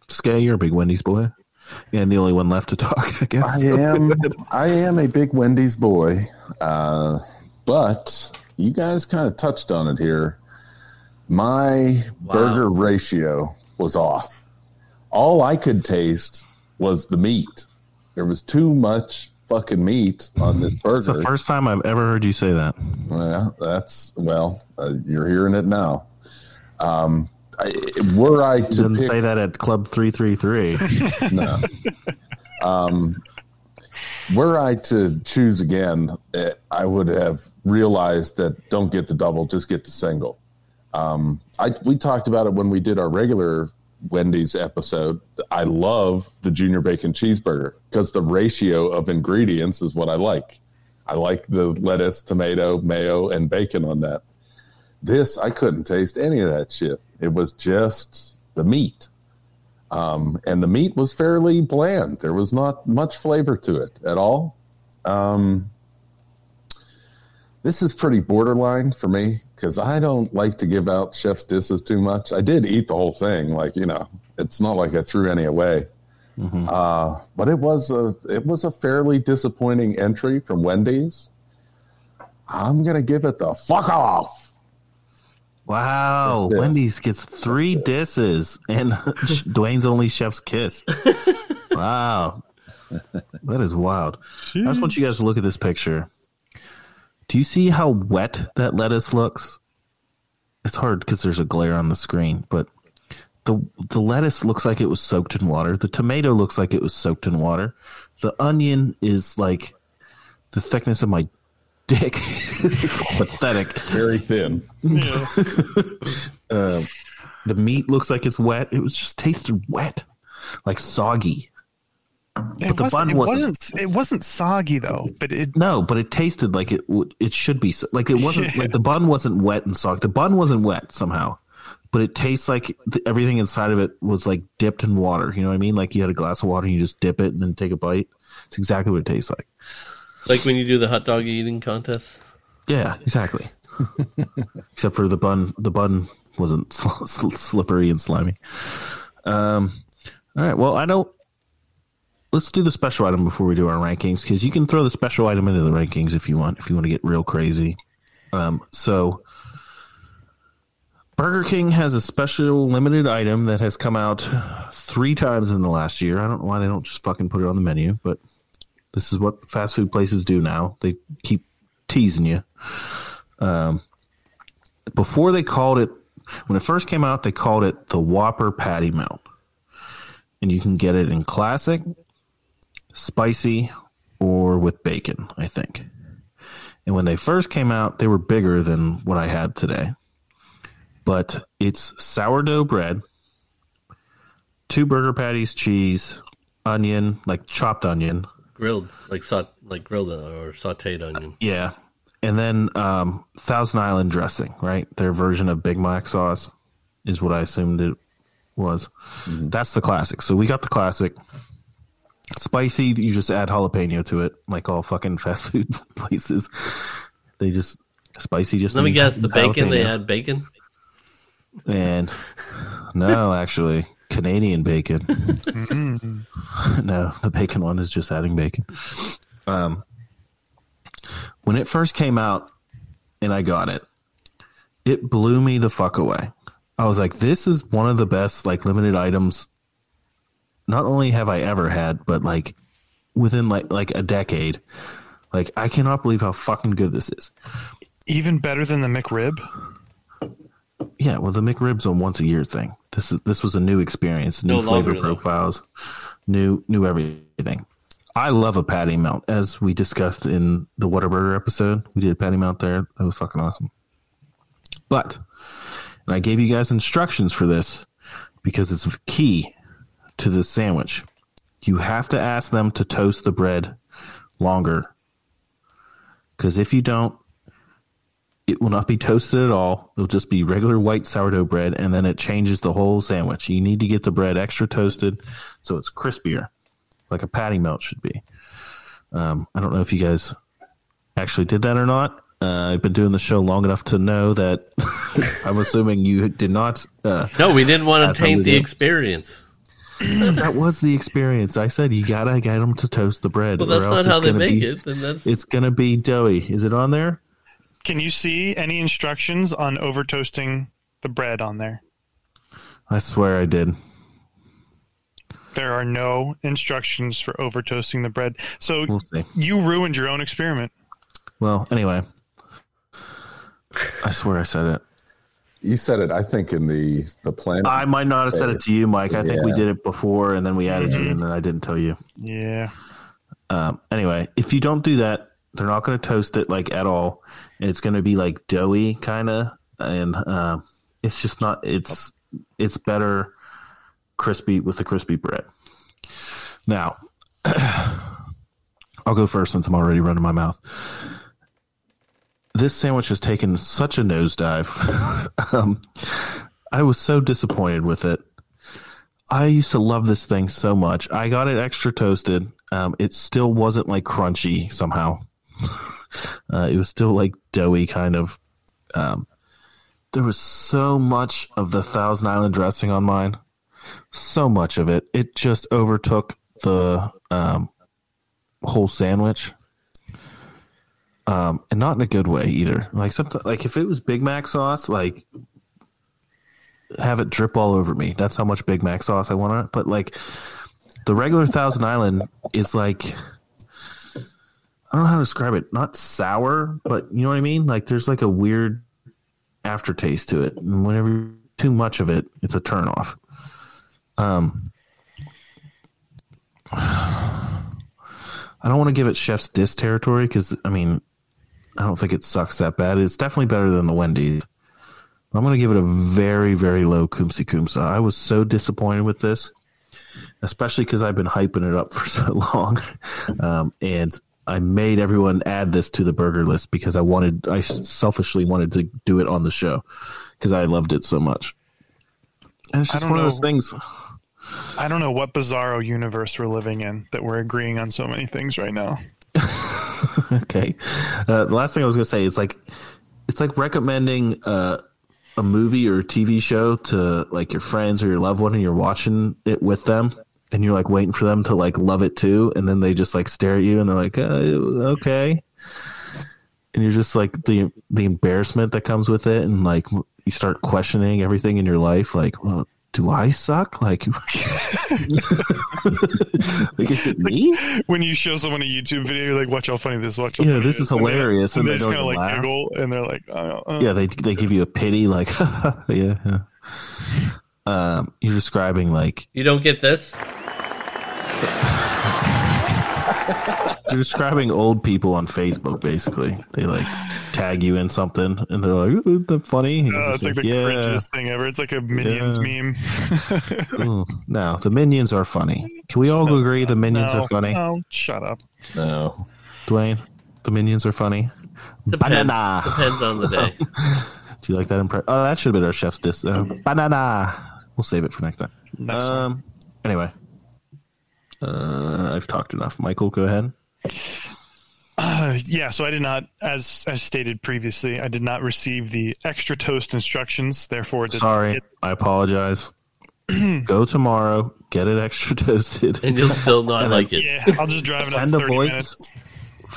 Skay, you're a big Wendy's boy, and the only one left to talk, I guess. I am. I am a big Wendy's boy, uh, but you guys kind of touched on it here. My Wow. burger ratio was off. All I could taste was the meat. There was too much fucking meat on this burger. It's the first time I've ever heard you say that. Well, that's well, uh, you're hearing it now. Um, I, were I to didn't pick, say that at Club 333. [LAUGHS] no. um, were I to choose again, eh, I would have realized that don't get the double, just get the single. Um, I we talked about it when we did our regular Wendy's episode. I love the junior bacon cheeseburger because the ratio of ingredients is what I like. I like the lettuce, tomato, mayo, and bacon on that. This I couldn't taste any of that shit. It was just the meat. Um, and the meat was fairly bland. There was not much flavor to it at all. Um, this is pretty borderline for me because I don't like to give out chef's dishes too much. I did eat the whole thing, like you know, it's not like I threw any away. Uh, but it was a it was a fairly disappointing entry from Wendy's. I'm gonna give it the fuck off. Wow. Wendy's gets three disses and [LAUGHS] Dwayne's only chef's kiss. [LAUGHS] wow. That is wild. I just want you guys to look at this picture. Do you see how wet that lettuce looks? It's hard because there's a glare on the screen, but the the lettuce looks like it was soaked in water. The tomato looks like it was soaked in water. The onion is like the thickness of my dick. [LAUGHS] Pathetic. Very thin. Yeah. [LAUGHS] Uh, the meat looks like it's wet. It was just tasted wet, like soggy. It, the wasn't, bun it wasn't- wasn't. It wasn't soggy though, but it. No, but it tasted like it. It should be like it wasn't. [LAUGHS] Like the bun wasn't wet and soggy. The bun wasn't wet somehow, but it tastes like th- everything inside of it was like dipped in water. You know what I mean? Like you had a glass of water and you just dip it and then take a bite. It's exactly what it tastes like. Like when you do the hot dog eating contest. Yeah, exactly. [LAUGHS] Except for the bun. The bun wasn't [LAUGHS] sl- sl- slippery and slimy. Um. All right. Well, I don't. Let's do the special item before we do our rankings because you can throw the special item into the rankings if you want. If you want to get real crazy. Um. So. Burger King has a special limited item that has come out three times in the last year. I don't know why they don't just fucking put it on the menu, but this is what fast food places do now. They keep teasing you. Um, before they called it, when it first came out, they called it the Whopper Patty Melt. And you can get it in classic, spicy, or with bacon, I think. And when they first came out, they were bigger than what I had today. But it's sourdough bread, two burger patties, cheese, onion, like chopped onion, Grilled, like saut, like grilled or sautéed onion. Yeah. And then um, Thousand Island dressing, right? Their version of Big Mac sauce is what I assumed it was. That's the classic. So we got the classic. Spicy, you just add jalapeno to it, like all fucking [LAUGHS] fast food places. They just spicy. Just Let me guess, the bacon they jalapeno. had bacon. and no, actually, Canadian bacon. [LAUGHS] no, the bacon one is just adding bacon. Um, when it first came out and I got it, it blew me the fuck away. I was like, this is one of the best like limited items. Not only have I ever had, but like within like like a decade. Like I cannot believe how fucking good this is. Even better than the McRib. Yeah, well, the McRib's a once a year thing. This is this was a new experience, new No flavor longer, though. profiles, new new everything. I love a patty melt, as we discussed in the Whataburger episode. We did a patty melt there. That was fucking awesome. But, and I gave you guys instructions for this because it's key to the sandwich. You have to ask them to toast the bread longer. Because if you don't, it will not be toasted at all. It'll just be regular white sourdough bread, and then it changes the whole sandwich. You need to get the bread extra toasted so it's crispier, like a patty melt should be. Um, I don't know if you guys actually did that or not. Uh, I've been doing the show long enough to know that [LAUGHS] I'm assuming you did not. Uh, No, we didn't want to taint the experience. [CLEARS THROAT] that was the experience. I said you gotta get them to toast the bread. Well, or that's else not how they make be- it. Then that's It's gonna be doughy. Is it on there? Can you see any instructions on over toasting the bread on there? I swear I did. there are no instructions for over toasting the bread. So We'll you ruined your own experiment. Well, anyway, I swear I said it. You said it, I think, in the the plan. I might not have said it to you, Mike. I think we did it before, and then we added you, and then I didn't tell you. Yeah. Um, anyway, if you don't do that, they're not going to toast it like at all, and it's going to be like doughy kind of, and um, it's just not. It's it's better crispy with the crispy bread. Now, [CLEARS THROAT] I'll go first since I'm already running my mouth. This sandwich has taken such a nosedive. [LAUGHS] um, I was so disappointed with it. I used to love this thing so much. I got it extra toasted. Um, it still wasn't like crunchy somehow. [LAUGHS] uh, it was still like doughy kind of. Um, there was so much of the Thousand Island dressing on mine. So much of it. It just overtook the um, whole sandwich. Um, and not in a good way either. Like sometimes, like if it was Big Mac sauce, like have it drip all over me. That's how much Big Mac sauce I want on it. But like the regular Thousand Island is like I don't know how to describe it. Not sour, but you know what I mean. Like there's like a weird aftertaste to it, and whenever too much of it, it's a turnoff. Um, [SIGHS] I don't want to give it chef's diss territory because I mean I don't think it sucks that bad. It's definitely better than the Wendy's. I'm going to give it a very, very low comme ci comme ça. I was so disappointed with this, especially because I've been hyping it up [LAUGHS] for so long. Um, and I made everyone add this to the burger list because I wanted, I selfishly wanted to do it on the show because I loved it so much. And it's just one of those things. I don't know what bizarro universe we're living in that we're agreeing on so many things right now. [LAUGHS] [LAUGHS] okay. Uh, the last thing I was going to say is like, it's like recommending uh, a movie or a TV show to like your friends or your loved one, and you're watching it with them, and you're like waiting for them to like love it too, and then they just like stare at you, and they're like, uh, okay, and you're just like the the embarrassment that comes with it, and like you start questioning everything in your life, like, well. Do I suck? Like, [LAUGHS] like is it me? When you show someone a YouTube video, you're like, watch how funny this. Watch how Yeah, funny this is hilarious, And, and they they just don't kind of like laugh. giggle and they're like, uh, uh. yeah, they they give you a pity, like, [LAUGHS] yeah, yeah. Um, you're describing like You don't get this? [LAUGHS] [LAUGHS] you're describing old people on Facebook. Basically, they like tag you in something, and they're like, "Ooh, that's funny." And you're Uh, it's just like the yeah. cringiest thing ever. It's like a Minions Yeah. meme. [LAUGHS] [LAUGHS] Ooh. No, the minions are funny. Can we all agree the minions no, are funny? No, shut up. no. Dwayne, the minions are funny. Depends. Banana. Depends on the day. Do you like that impression? Oh, that should have been our chef's diss. Uh, banana. We'll save it for next time. Next one. Um. Anyway, uh, I've talked enough. Michael, go ahead. Uh, yeah, so I did not, as as stated previously, I did not receive the extra toast instructions. Therefore, did Sorry, Not I apologize. [CLEARS THROAT] Go tomorrow, get it extra [LAUGHS] toasted, And you'll still not like it. yeah, I'll just drive it up Send a thirty voice. minutes.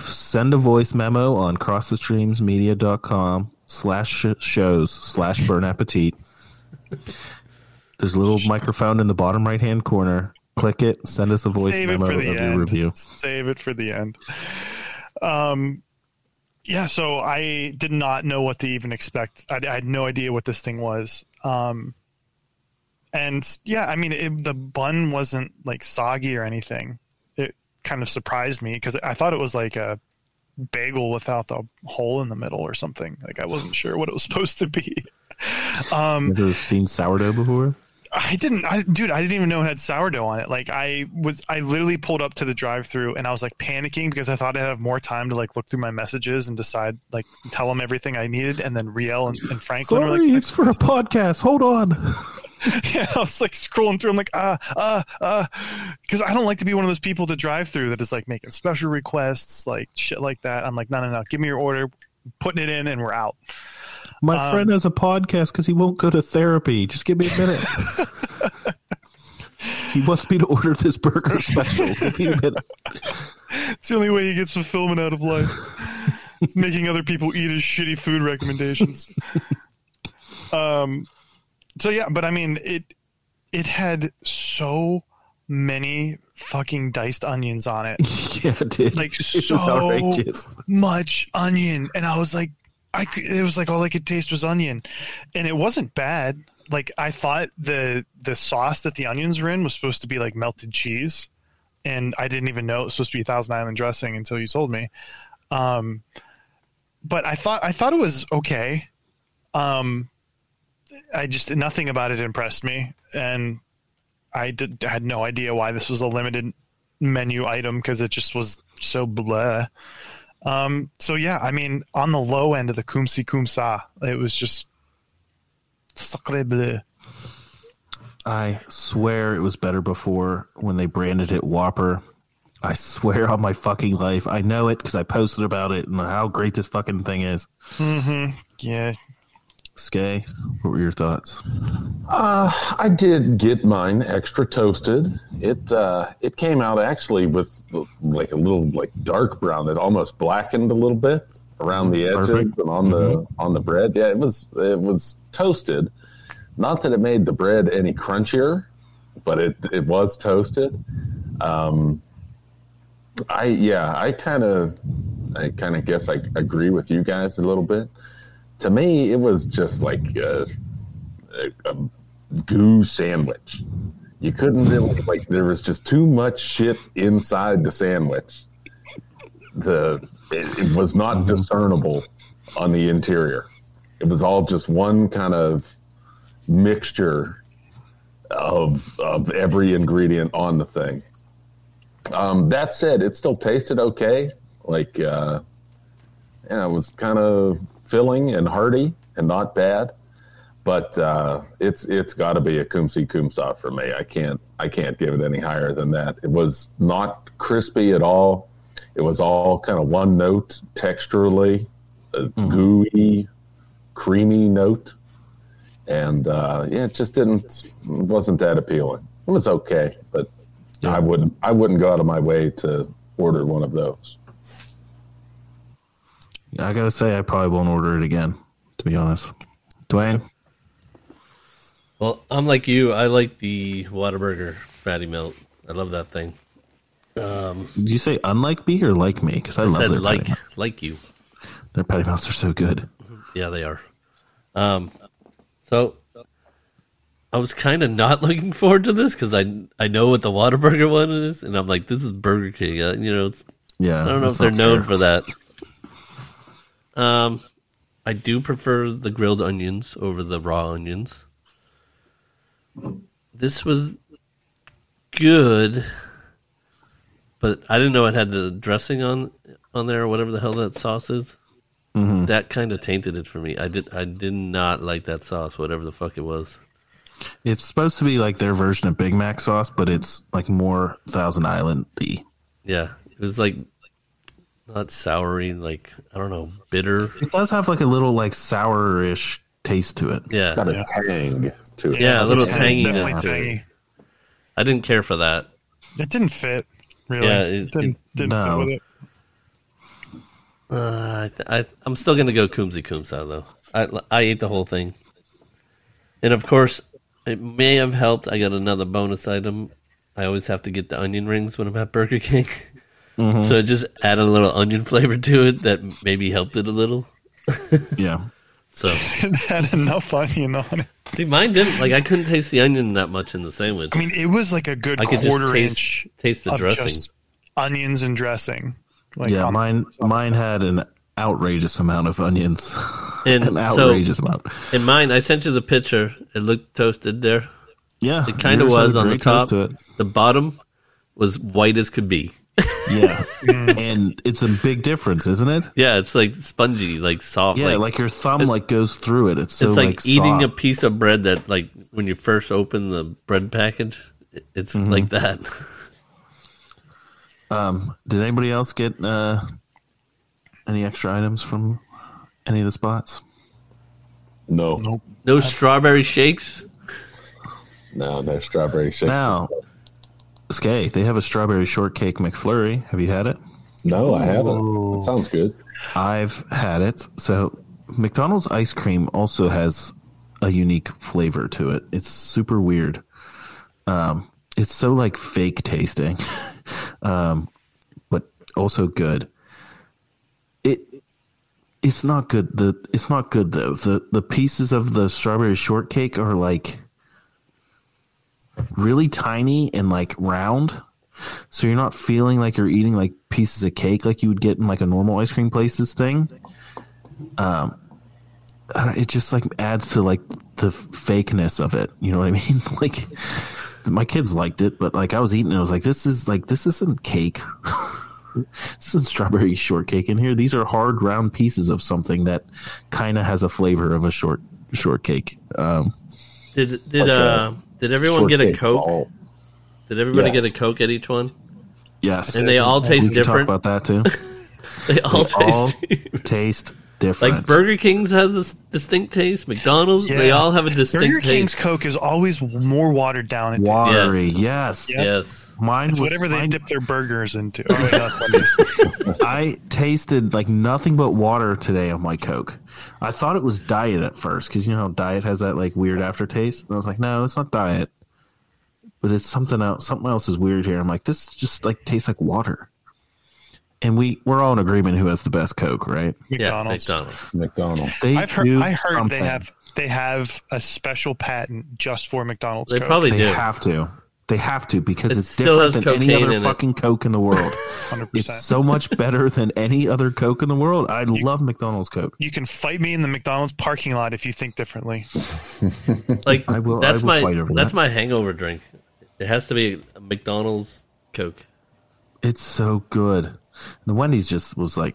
send a voice memo on crossthestreamsmedia.com slash shows slash bernappetit. There's a little microphone in the bottom right hand corner. Click it, send us a voice Save it memo of the your end. review. Save it for the end. Um, yeah, so I did not know what to even expect. I, I had no idea what this thing was. Um, and yeah, I mean, it, the bun wasn't like soggy or anything. It kind of surprised me because I thought it was like a bagel without the hole in the middle or something. Like I wasn't sure what it was [LAUGHS] supposed to be. Um, Ever seen sourdough before? I didn't, I, dude. I didn't even know it had sourdough on it. Like I was, I literally pulled up to the drive-through and I was like panicking because I thought I'd have more time to like look through my messages and decide, like, tell them everything I needed. And then Riel and, and Franklin Sorry, were like, it's for a podcast. Hold on. [LAUGHS] [LAUGHS] yeah, I was like scrolling through. I'm like, ah, ah, ah, because I don't like to be one of those people to drive through that is like making special requests, like shit like that. I'm like, no, no, no. Give me your order, putting it in, and we're out. My Um, friend has a podcast because he won't go to therapy. Just give me a minute. [LAUGHS] he wants me to order this burger special. Give me a minute. It's the only way he gets fulfillment out of life. it's making other people eat his shitty food recommendations. um, so yeah, but I mean it. It had so many fucking diced onions on it. [LAUGHS] yeah, it did. Like [LAUGHS] so outrageous. much onion, and I was like, I it was like all I could taste was onion, and it wasn't bad. Like I thought the the sauce that the onions were in was supposed to be like melted cheese, and I didn't even know it was supposed to be Thousand Island dressing until you told me. Um, but I thought I thought it was okay. Um, I just nothing about it impressed me, and I did, had no idea why this was a limited menu item because it just was so blah. Um, so yeah, I mean, on the low end of the comme ci comme ça, it was just sacre bleu. I swear it was better before when they branded it Whopper. I swear on my fucking life. I know it because I posted about it and how great this fucking thing is. Mm-hmm. Yeah, Skay, what were your thoughts? Uh, I did get mine extra toasted. It uh, it came out actually with like a little like dark brown. that almost blackened a little bit around the edges Perfect. and on the on the bread. Yeah, it was it was toasted. Not that it made the bread any crunchier, but it it was toasted. Um, I yeah, I kind of I kind of guess I agree with you guys a little bit. To me, it was just like a, a, a goo sandwich. You couldn't really, like there was just too much shit inside the sandwich. The it, it was not discernible on the interior. It was all just one kind of mixture of of every ingredient on the thing. Um, that said, it still tasted okay. Like, uh, yeah, it was kind of filling and hearty and not bad. But uh, it's it's got to be a comme ci comme ça for me. I can't I can't give it any higher than that. It was not crispy at all. It was all kind of one note texturally, a gooey, creamy note, and uh, yeah, it just didn't wasn't that appealing. It was okay, but I wouldn't I wouldn't go out of my way to order one of those. I gotta say, I probably won't order it again, to be honest. Dwayne? Well, I'm like you. I like the Whataburger fatty melt. I love that thing. Um, Did you say unlike me or like me? Because I, I love said like like you. Their patty melts are so good. Yeah, they are. Um, so I was kind of not [LAUGHS] looking forward to this because I I know what the Whataburger one is, and I'm like, this is Burger King. Uh, you know, it's, Yeah, I don't know if they're not known for that. Um, I do prefer the grilled onions over the raw onions. This was good, but I didn't know it had the dressing on on there or whatever the hell that sauce is. Mhm. That kind of tainted it for me. I did I did not like that sauce, whatever the fuck it was. It's supposed to be like their version of Big Mac sauce, but it's like more Thousand Island y. Yeah, it was like not soury, like I don't know, bitter. It does have like a little like sourish taste to it. Yeah, it's Got a tang to it. Yeah, a little it's tanginess definitely to it. tangy. I didn't care for that. It didn't fit. Really, Yeah, it, it- didn't, it- didn't No. fit with it. Uh, I, I, I'm still gonna go comme ci comme ça though. I I ate the whole thing, and of course, it may have helped. I got another bonus item. I always have to get the onion rings when I'm at Burger King, [LAUGHS] Mm-hmm. so it just added a little onion flavor to it that maybe helped it a little. [LAUGHS] Yeah. So [LAUGHS] It had enough onion on it. see, mine didn't like I couldn't taste the onion that much in the sandwich. I mean, it was like a good I could just quarter taste inch taste the of dressing. just onions and dressing. Like yeah, mine mine had an outrageous amount of onions. [LAUGHS] And an so outrageous amount. in mine, I sent you the picture. It looked toasted there. Yeah. It kind of was on the top. to it. The bottom was white as could be. Yeah. and it's a big difference, isn't it? Yeah, it's like spongy, like soft. Yeah, like, like, your thumb like goes through it. It's so it's like, eating soft. a piece of bread that, like, when you first open the bread package, it's Mm-hmm. like that. [LAUGHS] Um, did anybody else get uh, any extra items from any of the spots? No, Nope. No strawberry shakes. no, no strawberry shakes. Now, Skay, they have a strawberry shortcake McFlurry. Have you had it? No, I haven't. That sounds good. I've had it. So McDonald's ice cream also has a unique flavor to it. It's super weird. Um, it's so like fake tasting, [LAUGHS] um, but also good. It it's not good. The it's not good though. The the pieces of the strawberry shortcake are like really tiny and like round. So you're not feeling like you're eating like pieces of cake like you would get in like a normal ice cream places thing. Um, I don't- it just like adds to like the fakeness of it. You know what I mean? [LAUGHS] like my kids liked it, but like I was eating, it, I was like, this is like this isn't cake. [LAUGHS] this isn't strawberry shortcake in here. These are hard round pieces of something that kind of has a flavor of a short shortcake. Um, Did did Like a uh did everyone get a Coke? ball. Did everybody Yes. get a Coke at each one? yes, And they all We taste can talk different. about that too. [LAUGHS] They all They all taste taste different. like Burger King's has a s- distinct taste. McDonald's, they all have a distinct taste. Burger King's taste. Coke is always more watered down. It watery. Yes. Yes, Yep. Yes. mine It's was whatever they mine- dip their burgers into. [LAUGHS] Oh, wait, that's Wendy's. [LAUGHS] I tasted like nothing but water today on my Coke. I thought it was diet at first because you know how diet has that like weird aftertaste. And I was like, no, it's not diet, but it's something else. Something else is weird here. I'm like, this just like tastes like water. And we we're all in agreement who has the best Coke, right? Yeah, McDonald's. McDonald's. McDonald's. They I've heard. do I heard something. they have they have a special patent just for McDonald's. They Coke. probably They do. have to. They have to because It it's still different has than any other in it. fucking Coke in the world. [LAUGHS] 100%. it's so much better than any other Coke in the world. I love McDonald's Coke. You can fight me in the McDonald's parking lot if you think differently. [LAUGHS] Like I will- that's I will my fight over that's that. my hangover drink. It has to be a McDonald's Coke. It's so good. The Wendy's just was like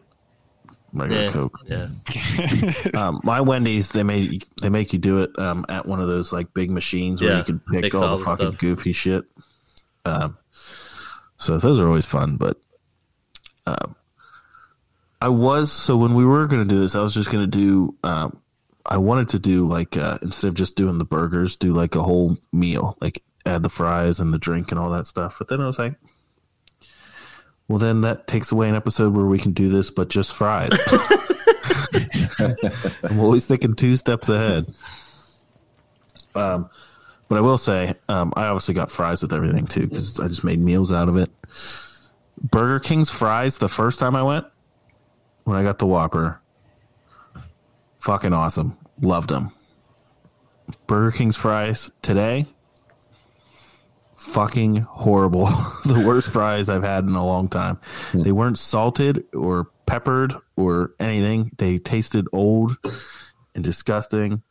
regular Yeah. Coke. Yeah. [LAUGHS] Um, my Wendy's they make they make you do it um, at one of those like big machines where Yeah, you can pick all, all the the fucking stuff. goofy shit. Um, so those are always fun. But um, I was so when we were going to do this, I was just going to do. Um, I wanted to do like uh, instead of just doing the burgers, do like a whole meal, like add the fries and the drink and all that stuff. But then I was like, well, then that takes away an episode where we can do this, but just fries. [LAUGHS] [LAUGHS] I'm always thinking two steps ahead. Um, but I will say, um, I obviously got fries with everything too because I just made meals out of it. Burger King's fries the first time I went when I got the Whopper, fucking awesome. Loved them. Burger King's fries today, fucking horrible. [LAUGHS] the worst fries I've had in a long time. They weren't salted or peppered or anything. They tasted old and disgusting.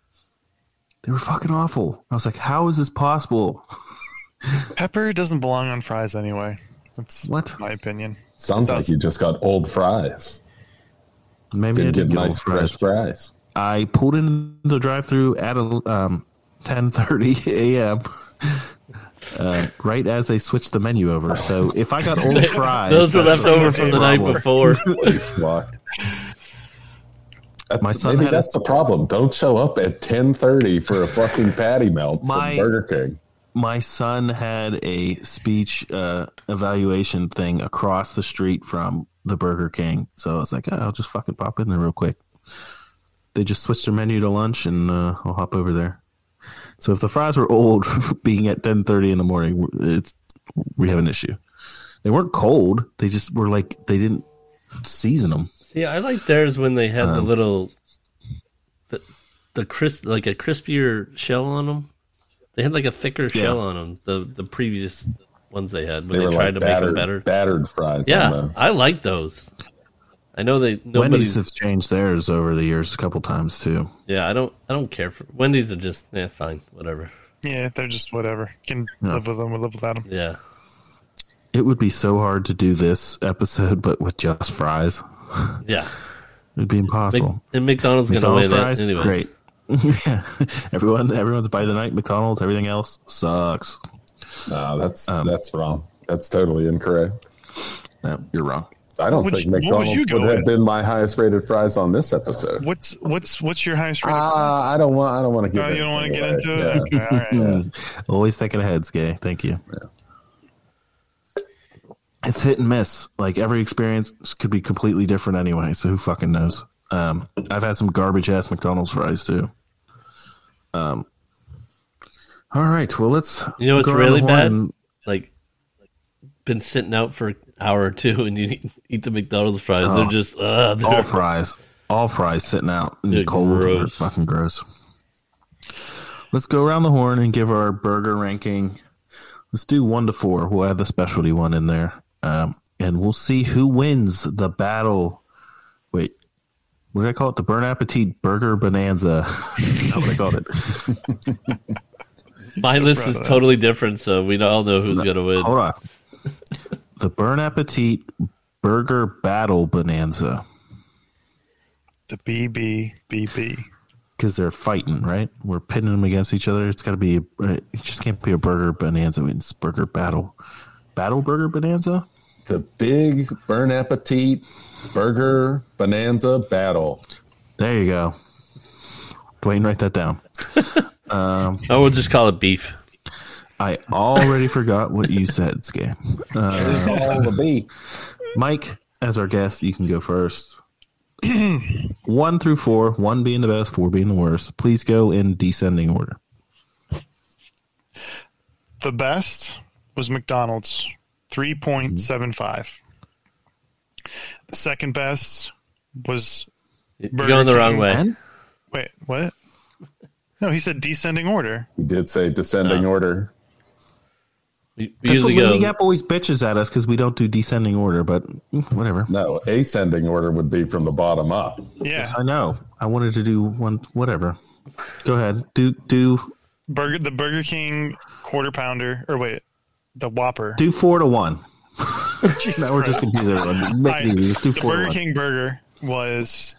They were fucking awful. I was like, how is this possible? [LAUGHS] Pepper doesn't belong on fries anyway. That's What? my opinion. Sounds like you just got old fries. Maybe I Didn't did get get nice old fries. fresh fries. I pulled in the drive-through at um, 10:30 [LAUGHS] a.m. Uh, right as they switched the menu over. So if I got old [LAUGHS] fries, Those were that's left over from the night problem. before. Place locked. That's, My son maybe had a- that's the problem. Don't show up at ten thirty for a fucking patty melt My- from Burger King. My son had a speech uh, evaluation thing across the street from the Burger King, so I was like, oh, I'll just fucking pop in there real quick. They just switched their menu to lunch, and uh, I'll hop over there. So if the fries were old, [LAUGHS] being at ten thirty in the morning, it's we have an issue. They weren't cold; they just were like they didn't season them. Yeah, I like theirs when they had the Um, little the the crisp like a crispier shell on them. They had like a thicker shell on them. The the previous ones they had when They they, tried like to make them battered, better. battered fries. Yeah, those. I like those. I know they Wendy's nobody's. have changed theirs over the years a couple times too. Yeah, I don't. I don't care for Wendy's. Are just yeah, fine, whatever. Yeah, they're just whatever. Can Yeah. live with them. We live without them. Yeah, It would be so hard to do this episode, but with just fries, [LAUGHS] yeah. it'd be Mc, impossible. and McDonald's gonna win fries, it anyway. great. [LAUGHS] yeah, everyone, everyone's by the night. McDonald's, everything else sucks. No, that's Um, that's wrong. That's totally incorrect. No, you're wrong. I don't Would think you- what would McDonald's you would, go have with? been my highest rated fries on this episode. What's what's what's your highest rated? Ah, I don't want. I don't want to get. oh, you don't want to get away. into Yeah. it. Okay, all right. Mm. [LAUGHS] Always thinking ahead, Skay. Thank you. It's hit and miss. Like every experience could be completely different anyway. So who fucking knows? Um, I've had some garbage ass McDonald's fries too. Um. All right. Well, let's. You know what's really bad? and- like been sitting out for an hour or two, and you eat, eat the McDonald's fries. They're Oh. just uh, they're, All fries. All fries sitting out in They're cold. They're gross. fucking gross. Let's go around the horn and give our burger ranking. Let's do one to four. We'll add the specialty one in there. Um, and we'll see who wins the battle. Wait, what did I call it? The Burn Appetit Burger Bonanza. [LAUGHS] That's what I called it. [LAUGHS] my list is proud of that. totally different, so we all know who's gonna win. Hold on. The Bernappetit Burger Battle Bonanza. The BBBB. because they're fighting, right? We're pitting them against each other. It's got to be. Uh, it just can't be a burger bonanza. I mean, It's burger battle, battle burger bonanza. The big bernappetit burger bonanza battle. There you go. Dwayne, write that down. [LAUGHS] I will just call it beef. I already forgot what you said, Scam. Uh, All the B. Mike, as our guest, you can go first. [CLEARS THROAT] one through four, one being the best, four being the worst. Please go in descending order. The best was McDonald's, 3.75. The second best was You're going the King. wrong way. And wait, what? No, he said descending order. He did say descending order. We, we usually Movie go. Gap always bitches at us because we don't do descending order, but mm, whatever. No, ascending order would be from the bottom up. Yeah, I know. I wanted to do one. Whatever. Go ahead. Do do Burger the Burger King quarter pounder, or wait, the Whopper. do four to one. [LAUGHS] Now we're just confusing everyone. [LAUGHS] Make Alright, it easy. Do the four to Burger one. King burger was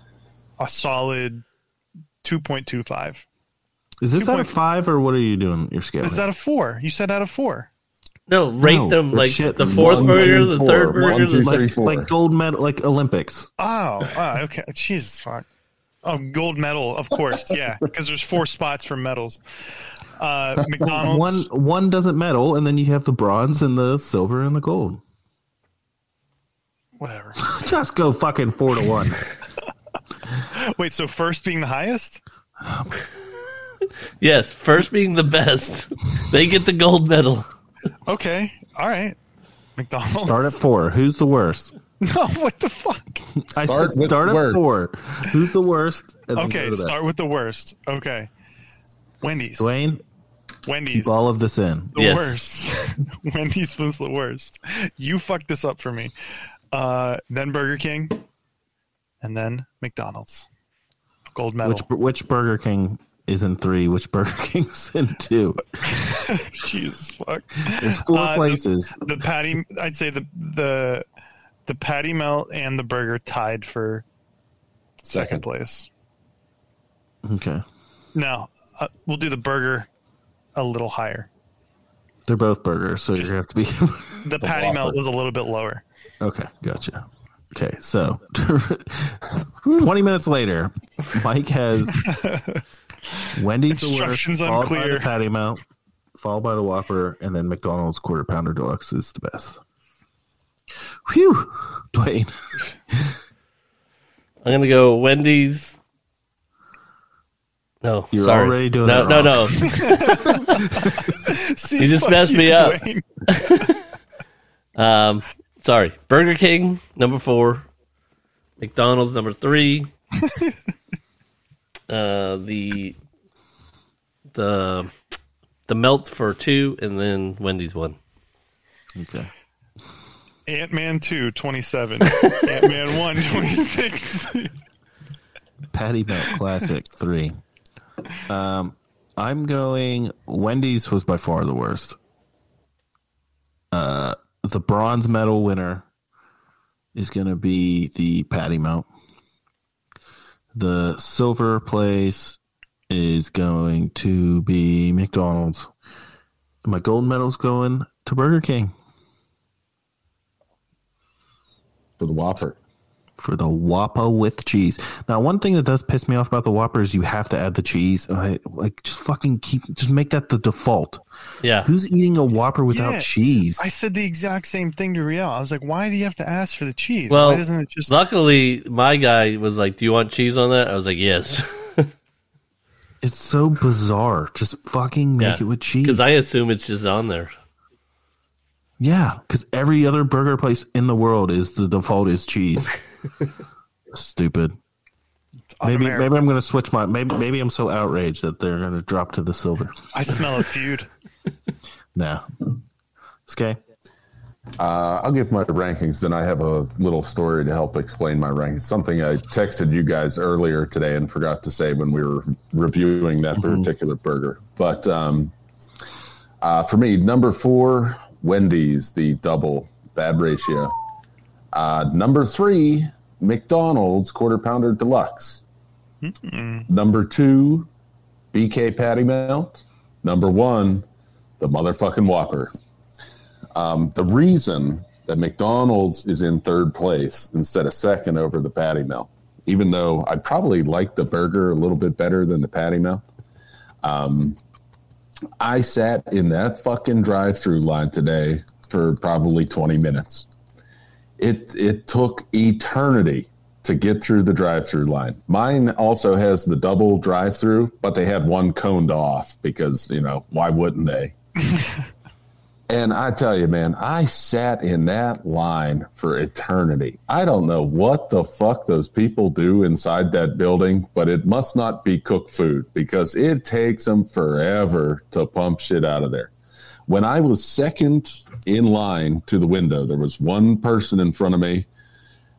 a solid 2.25. Is this out of five or what are you doing? Your scale. This is out of four. You said out of four. No, rate No, them like shit, the fourth one, burger, two, the four. third burger, One, two, the three. like, four. like gold medal, like Olympics. Oh, oh okay. Jesus fuck. Oh, gold medal, of course. [LAUGHS] Yeah, because there's four spots for medals. Uh, [LAUGHS] McDonald's. One one doesn't medal, and then you have the bronze and the silver and the gold. Whatever. [LAUGHS] Just go fucking four to one. Wait, so first being the highest? yes, first being the best, they get the gold medal. Okay. All right. McDonald's. Start at four. Who's the worst? [LAUGHS] No, what the fuck? I Start said start at worst. four. Who's the worst? And Okay, go to that. start with the worst. Okay. Wendy's. Dwayne, Wendy's. keep all of this in. the Yes. worst. [LAUGHS] Wendy's was the worst. You fucked this up for me. Uh, then Burger King, and then McDonald's. Gold medal. Which which Burger King is in three? Which Burger King's in two? [LAUGHS] Jesus fuck. There's four Uh, places. The patty, I'd say the the the patty melt and the burger tied for second, Second. place. Okay, Now uh, we'll do the burger a little higher. they're both burgers, so you have to be. [LAUGHS] The patty melt was a little bit lower. okay, gotcha. Okay, so [LAUGHS] twenty minutes later, Mike has Wendy's the worst, Instructions followed by unclear. the patty melt, followed by the Whopper, and then McDonald's quarter pounder deluxe is the best. Whew, Dwayne. I'm gonna go Wendy's. No, You're sorry. already doing no, it no, wrong. no. [LAUGHS] See, You just messed you, me up. [LAUGHS] Um, sorry. Burger King number four, McDonald's number three. [LAUGHS] uh, the the the melt for two, and then Wendy's one. Okay. Ant Man 2, 27. [LAUGHS] Ant Man 1, 26. Patty Melt Classic [LAUGHS] three. Um, I'm going. Wendy's was by far the worst. Uh, the bronze medal winner is going to be the Patty Melt. The silver place is going to be McDonald's. My gold medal's going to Burger King for the Whopper. For the Whopper with cheese. Now, one thing that does piss me off about the Whopper is you have to add the cheese. And I like just fucking keep just make that the default. Yeah, Who's eating a Whopper without Yeah. cheese? I said the exact same thing to Riel. I was like, why do you have to ask for the cheese? Well, why doesn't it just. luckily my guy was like, "Do you want cheese on that?" I was like, "Yes," [LAUGHS] It's so bizarre. Just fucking make Yeah, it with cheese. because I assume it's just on there. Yeah, because every other burger place in the world is the default is cheese. [LAUGHS] Stupid. Maybe Un-American. maybe I'm going to switch my maybe maybe I'm so outraged that they're going to drop to the silver. I smell a feud. [LAUGHS] No. Okay. Uh, I'll give my rankings, then I have a little story to help explain my rankings. Something I texted you guys earlier today and forgot to say when we were reviewing that particular burger. But um, uh, for me, number four, Wendy's, the double bad ratio. Uh, number three, McDonald's quarter pounder deluxe. Number two, BK Patty Melt. Number one, the motherfucking Whopper. Um, the reason that McDonald's is in third place instead of second over the patty melt, even though I probably like the burger a little bit better than the patty melt, um, I sat in that fucking drive-through line today for probably 20 minutes. It it took eternity to get through the drive-through line. Mine also has the double drive-through, but they had one coned off because you know why wouldn't they? [LAUGHS] And I tell you, man, I sat in that line for eternity. I don't know what the fuck those people do inside that building, but it must not be cooked food because it takes them forever to pump shit out of there. When I was second in line to the window, there was one person in front of me.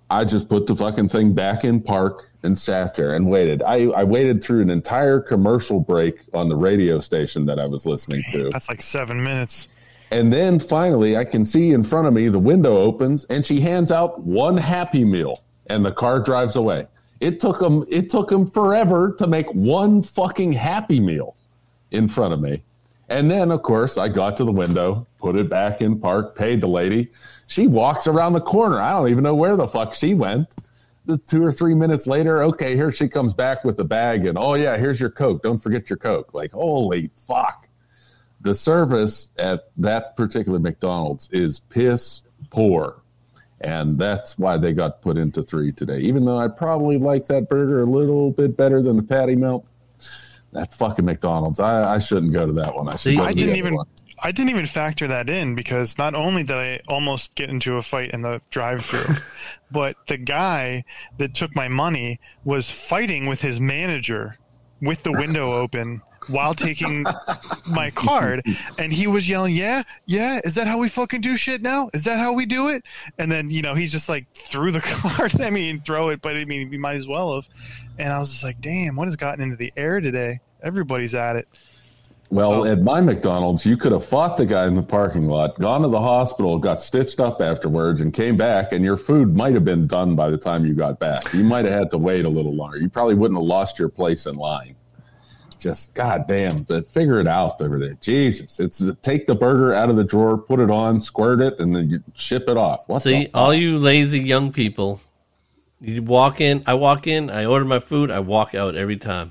I just put the fucking thing back in park and sat there and waited. I, I waited through an entire commercial break on the radio station that I was listening to. That's like seven minutes. And then finally, I can see in front of me the window opens and she hands out one Happy Meal, and the car drives away. It took them. It took them forever to make one fucking Happy Meal in front of me. And then, of course, I got to the window, put it back in park, paid the lady. She walks around the corner. I don't even know where the fuck she went. The two or three minutes later, okay, here she comes back with the bag, and oh yeah, here's your Coke. Don't forget your Coke. Like, holy fuck the service at that particular McDonald's is piss poor. And that's why they got put into three today. Even though I probably like that burger a little bit better than the patty melt, that fucking McDonald's. I, I shouldn't go to that one. I should See, go I didn't even one. I didn't even factor that in because not only did I almost get into a fight in the drive-through, [LAUGHS] but the guy that took my money was fighting with his manager with the window open while taking my card and he was yelling yeah yeah is that how we fucking do shit now is that how we do it and then you know he's just like threw the [LAUGHS] card i mean throw it but i mean we might as well have and i was just like damn what has gotten into the air today everybody's at it Well, So- at my McDonald's, you could have fought the guy in the parking lot, gone to the hospital, got stitched up afterwards, and came back, and your food might have been done by the time you got back. You might have had to wait a little longer. You probably wouldn't have lost your place in line. Just goddamn, but figure it out over there. Jesus, it's take the burger out of the drawer, put it on, squirt it, and then you ship it off. What See, all you lazy young people, you walk in. I walk in. I order my food. I walk out every time.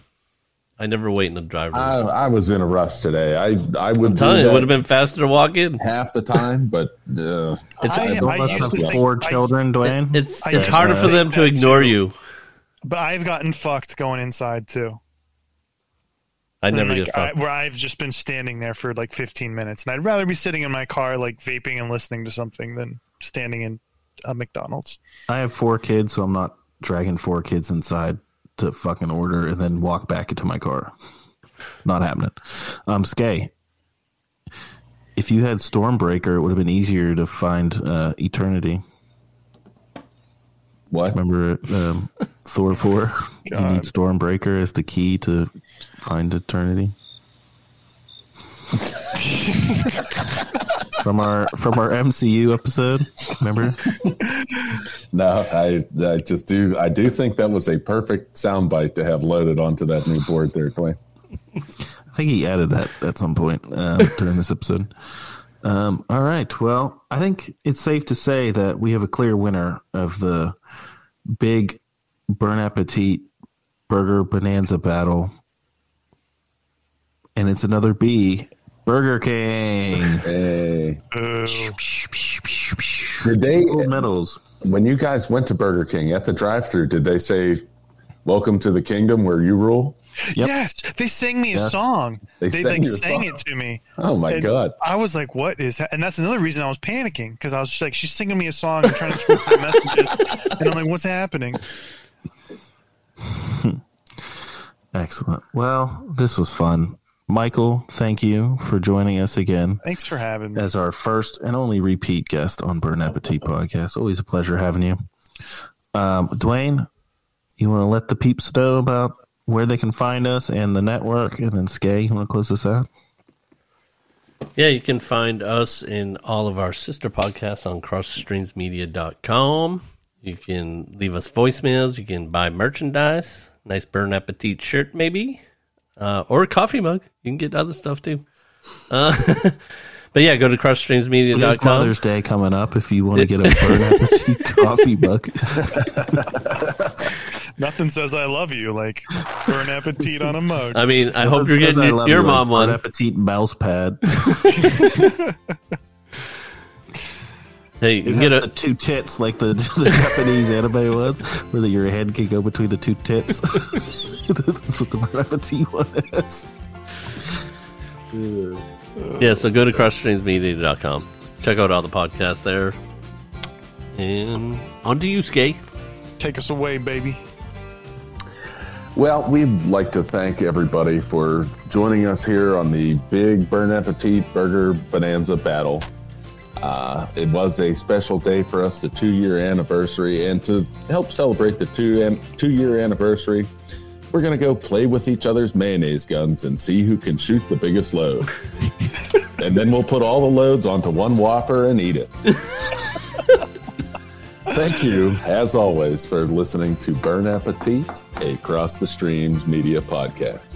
I never wait in the drive-thru. I, I was in a rush today. I I would I'm telling you, it would have been faster to walk in. half the time, but uh, It's I- Don't I must used have think- four I- children, Dwayne. it's I it's harder for them to ignore too. you. but i've gotten fucked going inside too I never like, get I, fucked. where I've just been standing there for like 15 minutes, and I'd rather be sitting in my car, like vaping and listening to something, than standing in a McDonald's. I have four kids, so I'm not dragging four kids inside to fucking order and then walk back into my car. Not happening. Um, Skay, if you had Stormbreaker, it would have been easier to find uh, Eternity. what? Remember um, [LAUGHS] Thor 4? You need Stormbreaker as the key to find Eternity. [LAUGHS] from our from our MCU episode, remember? [LAUGHS] No, I I just do I do think that was a perfect soundbite to have loaded onto that new board there, Clay. I think he added that at some point uh, during this episode. Um, all right. Well, I think it's safe to say that we have a clear winner of the big Bernappetit Burger Bonanza battle. And it's another B, Burger King. Hey. Boo. Did they Gold medals. when you guys went to Burger King at the drive through, did they say Welcome to the kingdom where you rule? Yep. Yes, they sang me a Yes. song. They They, sang like sang song? it to me. Oh my And god! I was like, "What is?" that? And that's another reason I was panicking because I was just like, "She's singing me a song and trying to switch the messages," and I'm like, "What's happening?" [LAUGHS] Excellent. Well, this was fun. Michael, thank you for joining us again Thanks for having me. as our first and only repeat guest on Bernappetit podcast. Always a pleasure having you. Um, Dwayne, you want to let the peeps know about where they can find us and the network, and then Skay, you want to close this out? Yeah, you can find us in all of our sister podcasts on crossstreamsmedia.com. You can leave us voicemails. You can buy merchandise. Nice Bernappetit shirt, maybe. Uh, or a coffee mug. You can get other stuff too. Uh, [LAUGHS] but yeah, go to There's crossstreamsmedia.com. Mother's Day coming up if you want to get a [LAUGHS] Bernappetit coffee mug. [LAUGHS] Nothing says I love you like bernappetit on a mug. I mean, I hope you're getting your, your you, like mom Burn one. Appetit mouse pad. Hey, you It can get the two tits like the, the Japanese anime ones, where the, your head can go between the two tits. That's what the Bernappetit one is. Yeah, so go to crossstreamsmedia.com. Check out all the podcasts there. And on to you, Skay. Take us away, baby. Well, we'd like to thank everybody for joining us here on the big Bernappetit Burger Bonanza Battle. Uh, it was a special day for us, the two year anniversary, and to help celebrate the two an- two year anniversary, we're going to go play with each other's mayonnaise guns and see who can shoot the biggest load. [LAUGHS] and then we'll put all the loads onto one Whopper and eat it. [LAUGHS] Thank you, as always, for listening to Bernappetit, a Cross the Streams media podcast.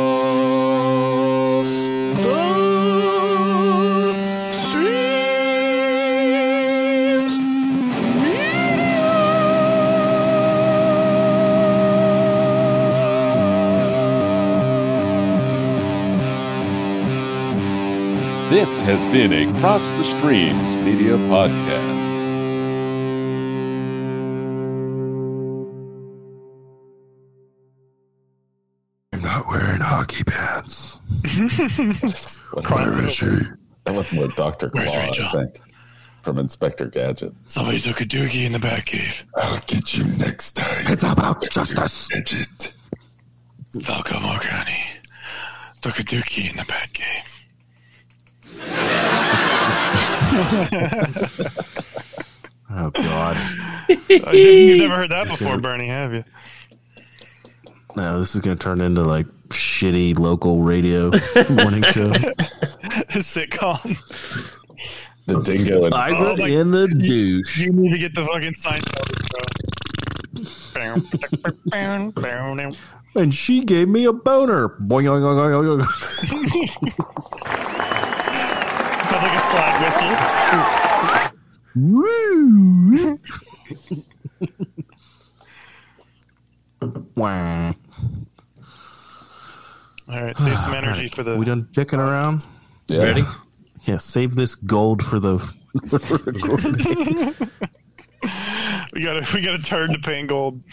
This has been a Cross the Streams media podcast. I'm not wearing hockey pants. [LAUGHS] Where is she? That was more Dr. Claw, Where's I Rachel? think, from Inspector Gadget. Somebody took a doogie in the back cave. I'll get you next time. It's about justice. Gadget. Falco Morgani took a dookie in the back cave. [LAUGHS] Oh God! [LAUGHS] You've never heard that before, Bernie, have you? No, this is going to turn into like shitty local radio morning show. [LAUGHS] Sitcom. The dingo and I'm Oh, like- in the douche. You need to get the fucking sign. show. And she gave me a boner. Like a slap whistle. Woo! All right, save some ah, energy for the. We done dicking around? Yeah. Ready? Yeah, save this gold for the. [LAUGHS] [LAUGHS] We got to we got to turn to paint gold.